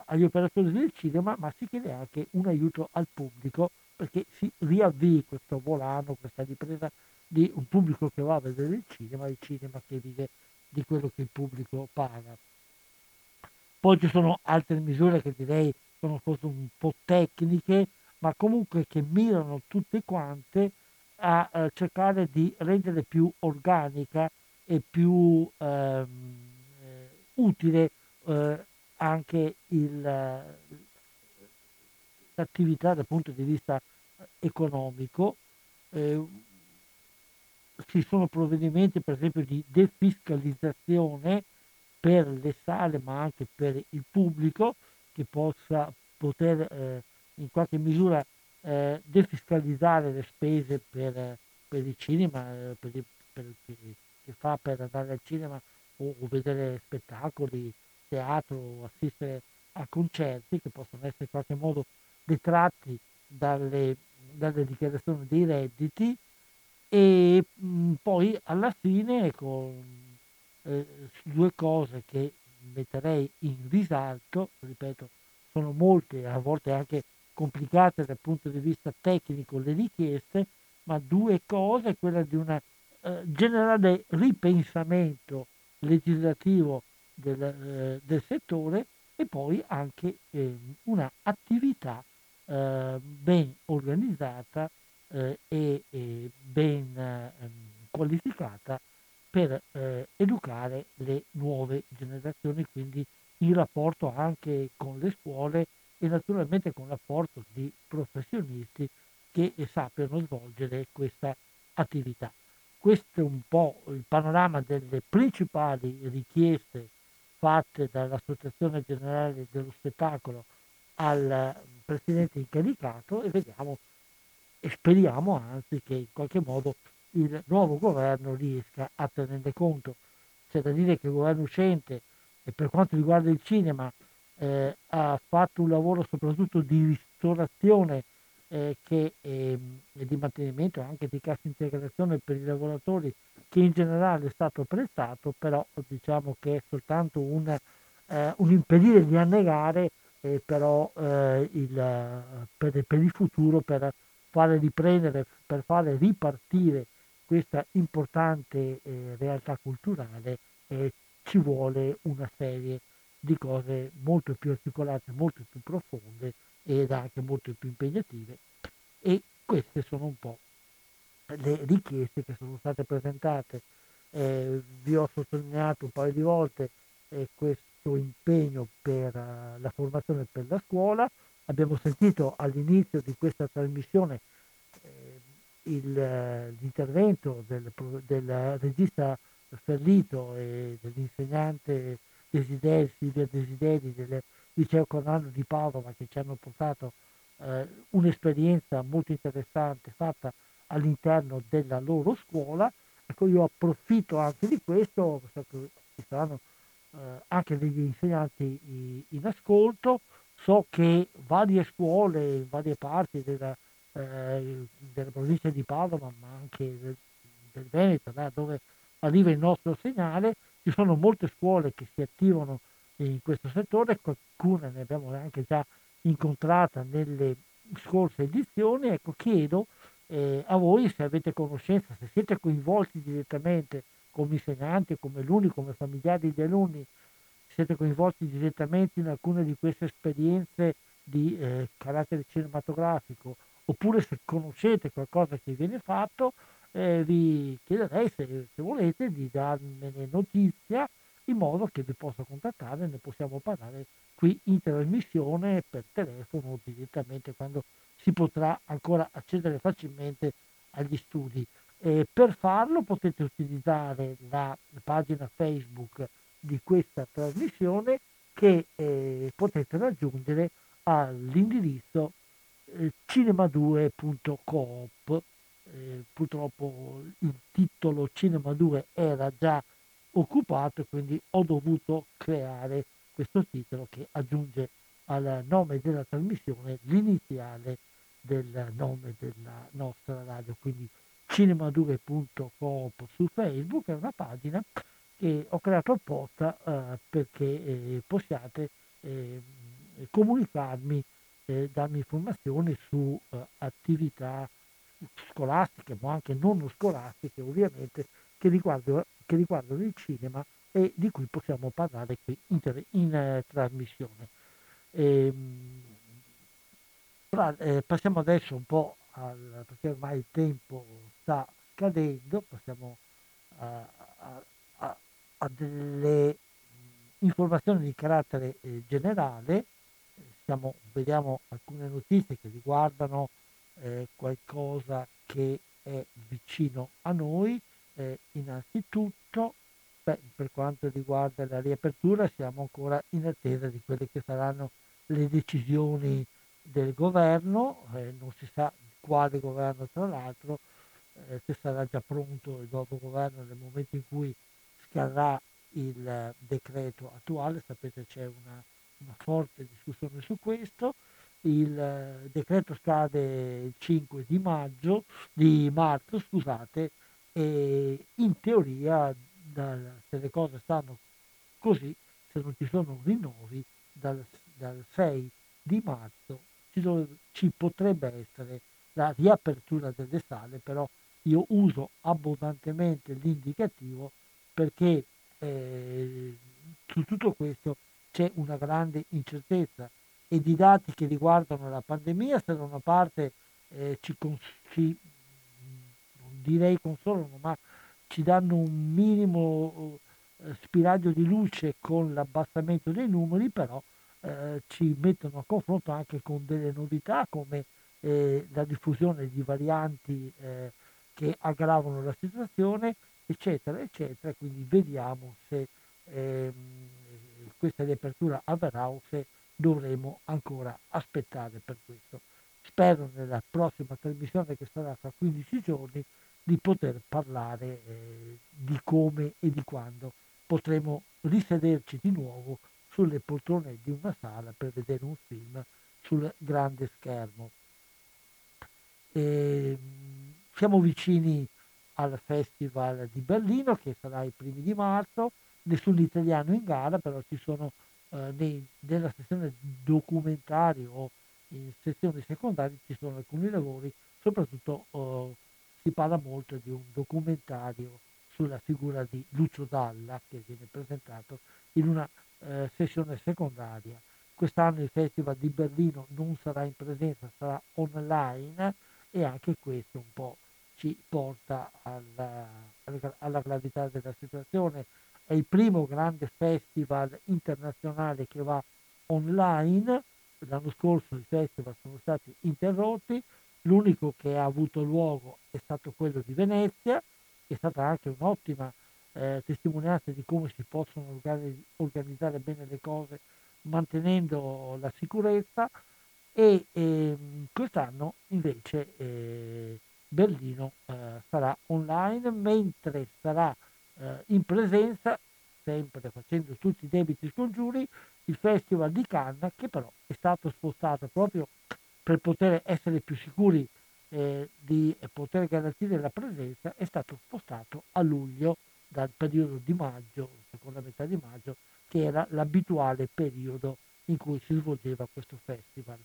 agli operatori del cinema, ma si chiede anche un aiuto al pubblico perché si riavvii questo volano, questa ripresa di un pubblico che va a vedere il cinema il cinema che vive di quello che il pubblico paga. Poi ci sono altre misure che direi sono forse un po' tecniche, ma comunque che mirano tutte quante a eh, cercare di rendere più organica e più ehm, eh, utile eh, anche il, l'attività dal punto di vista economico. Eh, ci sono provvedimenti per esempio di defiscalizzazione per le sale ma anche per il pubblico che possa poter eh, in qualche misura eh, defiscalizzare le spese per, per il cinema, eh, per, per, che fa per andare al cinema o, o vedere spettacoli, teatro, assistere a concerti che possono essere in qualche modo detratti dalle, dalle dichiarazioni dei redditi e mh, poi alla fine con eh, due cose che metterei in risalto, ripeto, sono molte, a volte anche complicate dal punto di vista tecnico le richieste, ma due cose, quella di un eh, generale ripensamento legislativo del, eh, del, settore e poi anche eh, attività eh, ben organizzata eh, e, e, ben ehm, qualificata per eh, educare le nuove generazioni, quindi in rapporto anche con le scuole e naturalmente con l'apporto di professionisti che sappiano svolgere questa attività. Questo è un po' il panorama delle principali richieste fatte dall'Associazione Generale dello Spettacolo al Presidente incaricato e vediamo e speriamo anzi che in qualche modo il nuovo governo riesca a tenerne conto. C'è da dire che il governo uscente, e per quanto riguarda il cinema, eh, ha fatto un lavoro soprattutto di ristorazione eh, che, eh, e di mantenimento anche di cassa integrazione per i lavoratori che in generale è stato apprezzato, però diciamo che è soltanto un, eh, un impedire di annegare eh, però eh, il, per, per, il futuro, per fare riprendere, per fare ripartire questa importante eh, realtà culturale eh, ci vuole una serie di cose molto più articolate, molto più profonde ed anche molto più impegnative e queste sono un po' le richieste che sono state presentate. Eh, vi ho sottolineato un paio di volte eh, questo impegno per uh, la formazione per la scuola. Abbiamo sentito all'inizio di questa trasmissione eh, il, l'intervento del, del, regista Ferlito e dell'insegnante Desideri, Silvia Desideri del liceo Cornano di Padova che ci hanno portato eh, un'esperienza molto interessante fatta all'interno della loro scuola. Ecco, io approfitto anche di questo, ci saranno eh, anche degli insegnanti in ascolto, so che varie scuole in varie parti della, eh, della provincia di Padova, ma anche del, del Veneto, da dove arriva il nostro segnale, ci sono molte scuole che si attivano in questo settore, qualcuna ne abbiamo anche già incontrata nelle scorse edizioni. Ecco, chiedo eh, a voi se avete conoscenza, se siete coinvolti direttamente come insegnanti, come alunni, come familiari di alunni, siete coinvolti direttamente in alcune di queste esperienze di eh, carattere cinematografico oppure se conoscete qualcosa che viene fatto, eh, vi chiederei se, se, volete di darmene notizia in modo che vi possa contattare e ne possiamo parlare qui in trasmissione per telefono direttamente quando si potrà ancora accedere facilmente agli studi. Eh, per farlo potete utilizzare la pagina Facebook di questa trasmissione che eh, potete raggiungere all'indirizzo eh, cinema2.coop. Eh, purtroppo il titolo Cinema 2 era già occupato, quindi ho dovuto creare questo titolo che aggiunge al nome della trasmissione l'iniziale del nome della nostra radio, quindi cinema2.coop su Facebook. È una pagina che ho creato apposta eh, perché eh, possiate eh, comunicarmi darmi informazioni su eh, attività scolastiche, ma anche non scolastiche ovviamente, che riguardano, che riguardano il cinema e di cui possiamo parlare qui in, in eh, trasmissione. E, ehm, eh, passiamo adesso un po' al, perché ormai il tempo sta scadendo, passiamo a, a, a, a delle informazioni di carattere eh, generale, Siamo, vediamo alcune notizie che riguardano eh, qualcosa che è vicino a noi. Eh, innanzitutto, beh, per quanto riguarda la riapertura, siamo ancora in attesa di quelle che saranno le decisioni del governo, eh, non si sa quale governo tra l'altro, eh, se sarà già pronto il nuovo governo nel momento in cui scadrà il decreto attuale, sapete c'è una, una forte discussione su questo, il eh, decreto scade il 5 di maggio, di marzo, scusate, e in teoria dal, se le cose stanno così, se non ci sono rinnovi, dal, dal 6 di marzo ci, dov- ci potrebbe essere la riapertura delle sale, però io uso abbondantemente l'indicativo perché eh, su tutto questo c'è una grande incertezza e di dati che riguardano la pandemia, se da una parte eh, ci, ci, direi consolano, ma ci danno un minimo eh, spiraglio di luce con l'abbassamento dei numeri, però eh, ci mettono a confronto anche con delle novità come eh, la diffusione di varianti eh, che aggravano la situazione, eccetera, eccetera. Quindi vediamo se ehm, questa riapertura avverrà o se dovremo ancora aspettare per questo. Spero nella prossima trasmissione che sarà tra 15 giorni di poter parlare eh, di come e di quando potremo risederci di nuovo sulle poltrone di una sala per vedere un film sul grande schermo. E, ehm, siamo vicini al Festival di Berlino che sarà i primi di marzo, nessun italiano in gara, però ci sono eh, nei, nella <laughs> sezione documentari o in sezioni secondarie ci sono alcuni lavori, soprattutto eh, si parla molto di un documentario sulla figura di Lucio Dalla che viene presentato in una eh, sessione secondaria. Quest'anno il Festival di Berlino non sarà in presenza, sarà online e anche questo un po' ci porta alla, alla gravità della situazione. È il primo grande festival internazionale che va online. L'anno scorso i festival sono stati interrotti, l'unico che ha avuto luogo è stato quello di Venezia, che è stata anche un'ottima eh, testimonianza di come si possono organizzare bene le cose mantenendo la sicurezza e eh, quest'anno invece eh, Berlino eh, sarà online mentre sarà eh, in presenza sempre facendo tutti i debiti scongiuri il Festival di Cannes che però è stato spostato proprio per poter essere più sicuri eh, di poter garantire la presenza è stato spostato a luglio dal periodo di maggio, seconda metà di maggio, che era l'abituale periodo in cui si svolgeva questo festival.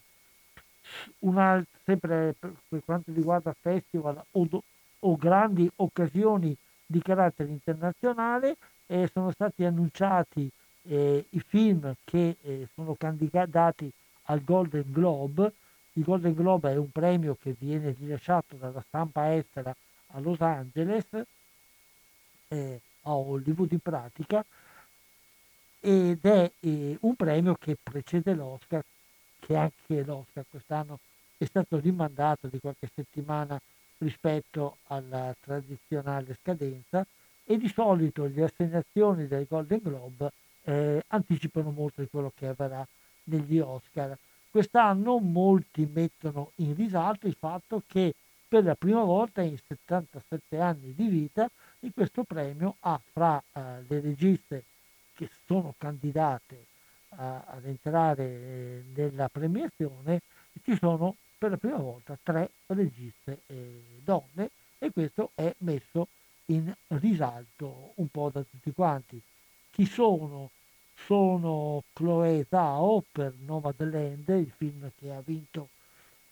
Una, sempre per, quanto riguarda festival o, do, o, grandi occasioni di carattere internazionale, eh, sono stati annunciati eh, i film che eh, sono candidati al Golden Globe. Il Golden Globe è un premio che viene rilasciato dalla stampa estera a Los Angeles eh, a Hollywood in pratica ed è eh, un premio che precede l'Oscar, che anche l'Oscar quest'anno è stato rimandato di qualche settimana rispetto alla tradizionale scadenza e di solito le assegnazioni del Golden Globe eh, anticipano molto di quello che avverrà negli Oscar. Quest'anno molti mettono in risalto il fatto che per la prima volta in 77 anni di vita di questo premio ha fra uh, le registe che sono candidate uh, ad entrare eh, nella premiazione, ci sono per la prima volta tre registe eh, donne e questo è messo in risalto un po' da tutti quanti. Chi sono? Sono Chloe Zhao per Nomadland, il film che ha vinto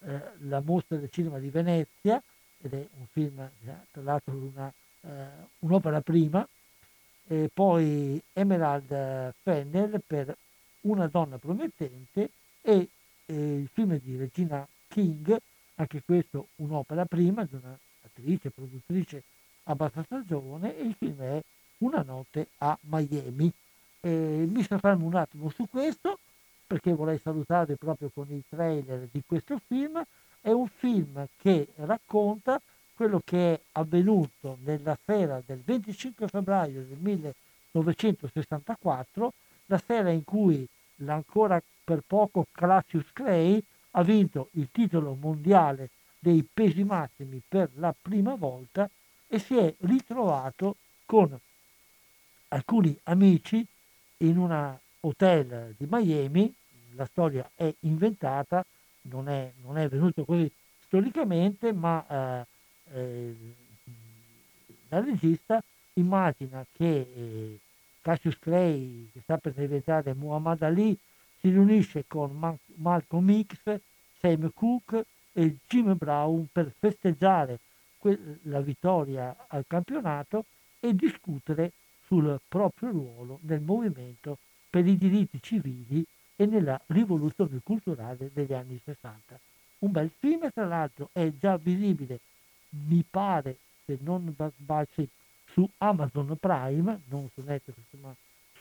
eh, la mostra del cinema di Venezia ed è un film tra l'altro una eh, un'opera prima, e poi Emerald Fennel per Una donna promettente e, e il film di Regina King anche questo un'opera prima di un'attrice, produttrice abbastanza giovane e il film è Una notte a Miami. E mi soffermo un attimo su questo perché vorrei salutarvi proprio con il trailer di questo film. È un film che racconta quello che è avvenuto nella sera del 25 febbraio del 1964, la sera in cui l'ancora per poco Cassius Clay ha vinto il titolo mondiale dei pesi massimi per la prima volta e si è ritrovato con alcuni amici in un hotel di Miami, la storia è inventata, non è, non è venuto così storicamente, ma eh, eh, la regista immagina che eh, Cassius Clay, che sta per diventare Muhammad Ali, si riunisce con Ma- Malcolm X, Sam Cooke e Jim Brown per festeggiare que- la vittoria al campionato e discutere sul proprio ruolo nel movimento per i diritti civili e nella rivoluzione culturale degli anni 60. Un bel film, tra l'altro, è già visibile, mi pare, se non sbaglio, su Amazon Prime, non su Netflix, ma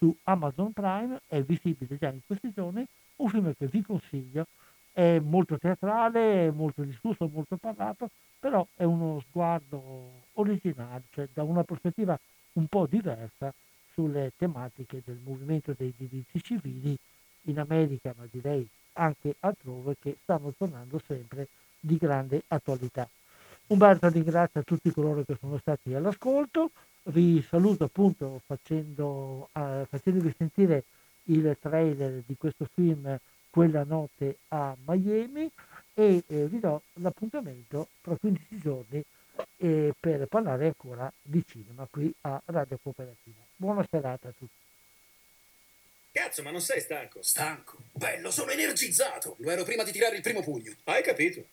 su Amazon Prime, è visibile già in questi giorni, un film che vi consiglio, è molto teatrale, molto discusso, molto parlato, però è uno sguardo originale, cioè da una prospettiva un po' diversa sulle tematiche del movimento dei diritti civili in America, ma direi anche altrove, che stanno tornando sempre di grande attualità. Umberto ringrazia tutti coloro che sono stati all'ascolto, vi saluto appunto facendo, uh, facendovi sentire il trailer di questo film Quella notte a Miami e eh, vi do l'appuntamento tra 15 giorni eh, per parlare ancora di cinema qui a Radio Cooperativa. Buona serata a tutti. Cazzo, ma non sei stanco? Stanco? Bello, sono energizzato! Lo ero prima di tirare il primo pugno. Hai capito?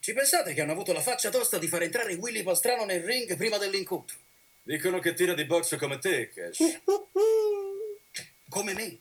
Ci pensate che hanno avuto la faccia tosta di far entrare Willy Pastrano nel ring prima dell'incontro? Dicono che tira di box come te, Cash. <laughs> Come me?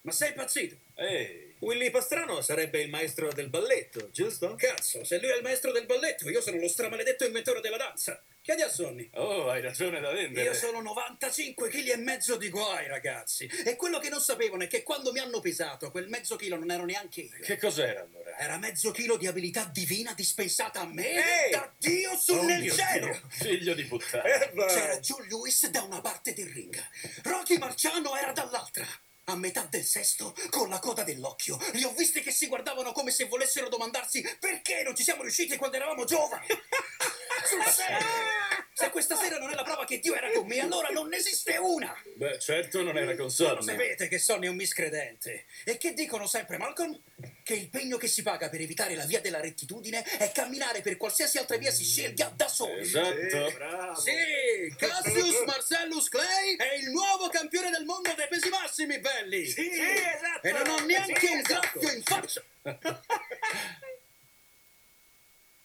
Ma sei impazzito? Ehi, Willy Pastrano sarebbe il maestro del balletto, giusto? Cazzo, se lui è il maestro del balletto, io sono lo stramaledetto inventore della danza. Chiedi a Sonny. oh, hai ragione da vendere. Io sono 95 kg e mezzo di guai, ragazzi. E quello che non sapevano è che quando mi hanno pesato, quel mezzo chilo non ero neanche io. Che cos'era allora? Era mezzo chilo di abilità divina dispensata a me Ehi! da Dio sul Oh nel cielo. Dio, Figlio di puttana. C'era Joe Lewis da una parte del ring, Rocky Marciano era dall'altra. A metà del sesto, con la coda dell'occhio, li ho visti che si guardavano come se volessero domandarsi perché non ci siamo riusciti quando eravamo giovani. <laughs> Sul serio! Se questa sera non è la prova che Dio era con me, allora non ne esiste una! Beh, certo non era con Lo Sonny. sapete che Sonny è un miscredente. E che dicono sempre, Malcolm? Che il pegno che si paga per evitare la via della rettitudine è camminare per qualsiasi altra via si scelga da soli. Esatto. Sì, Cassius Marcellus Clay è il nuovo campione del mondo dei pesi massimi, belli. Sì, esatto. E non ho neanche Sì, un esatto. graffio in faccia. <laughs>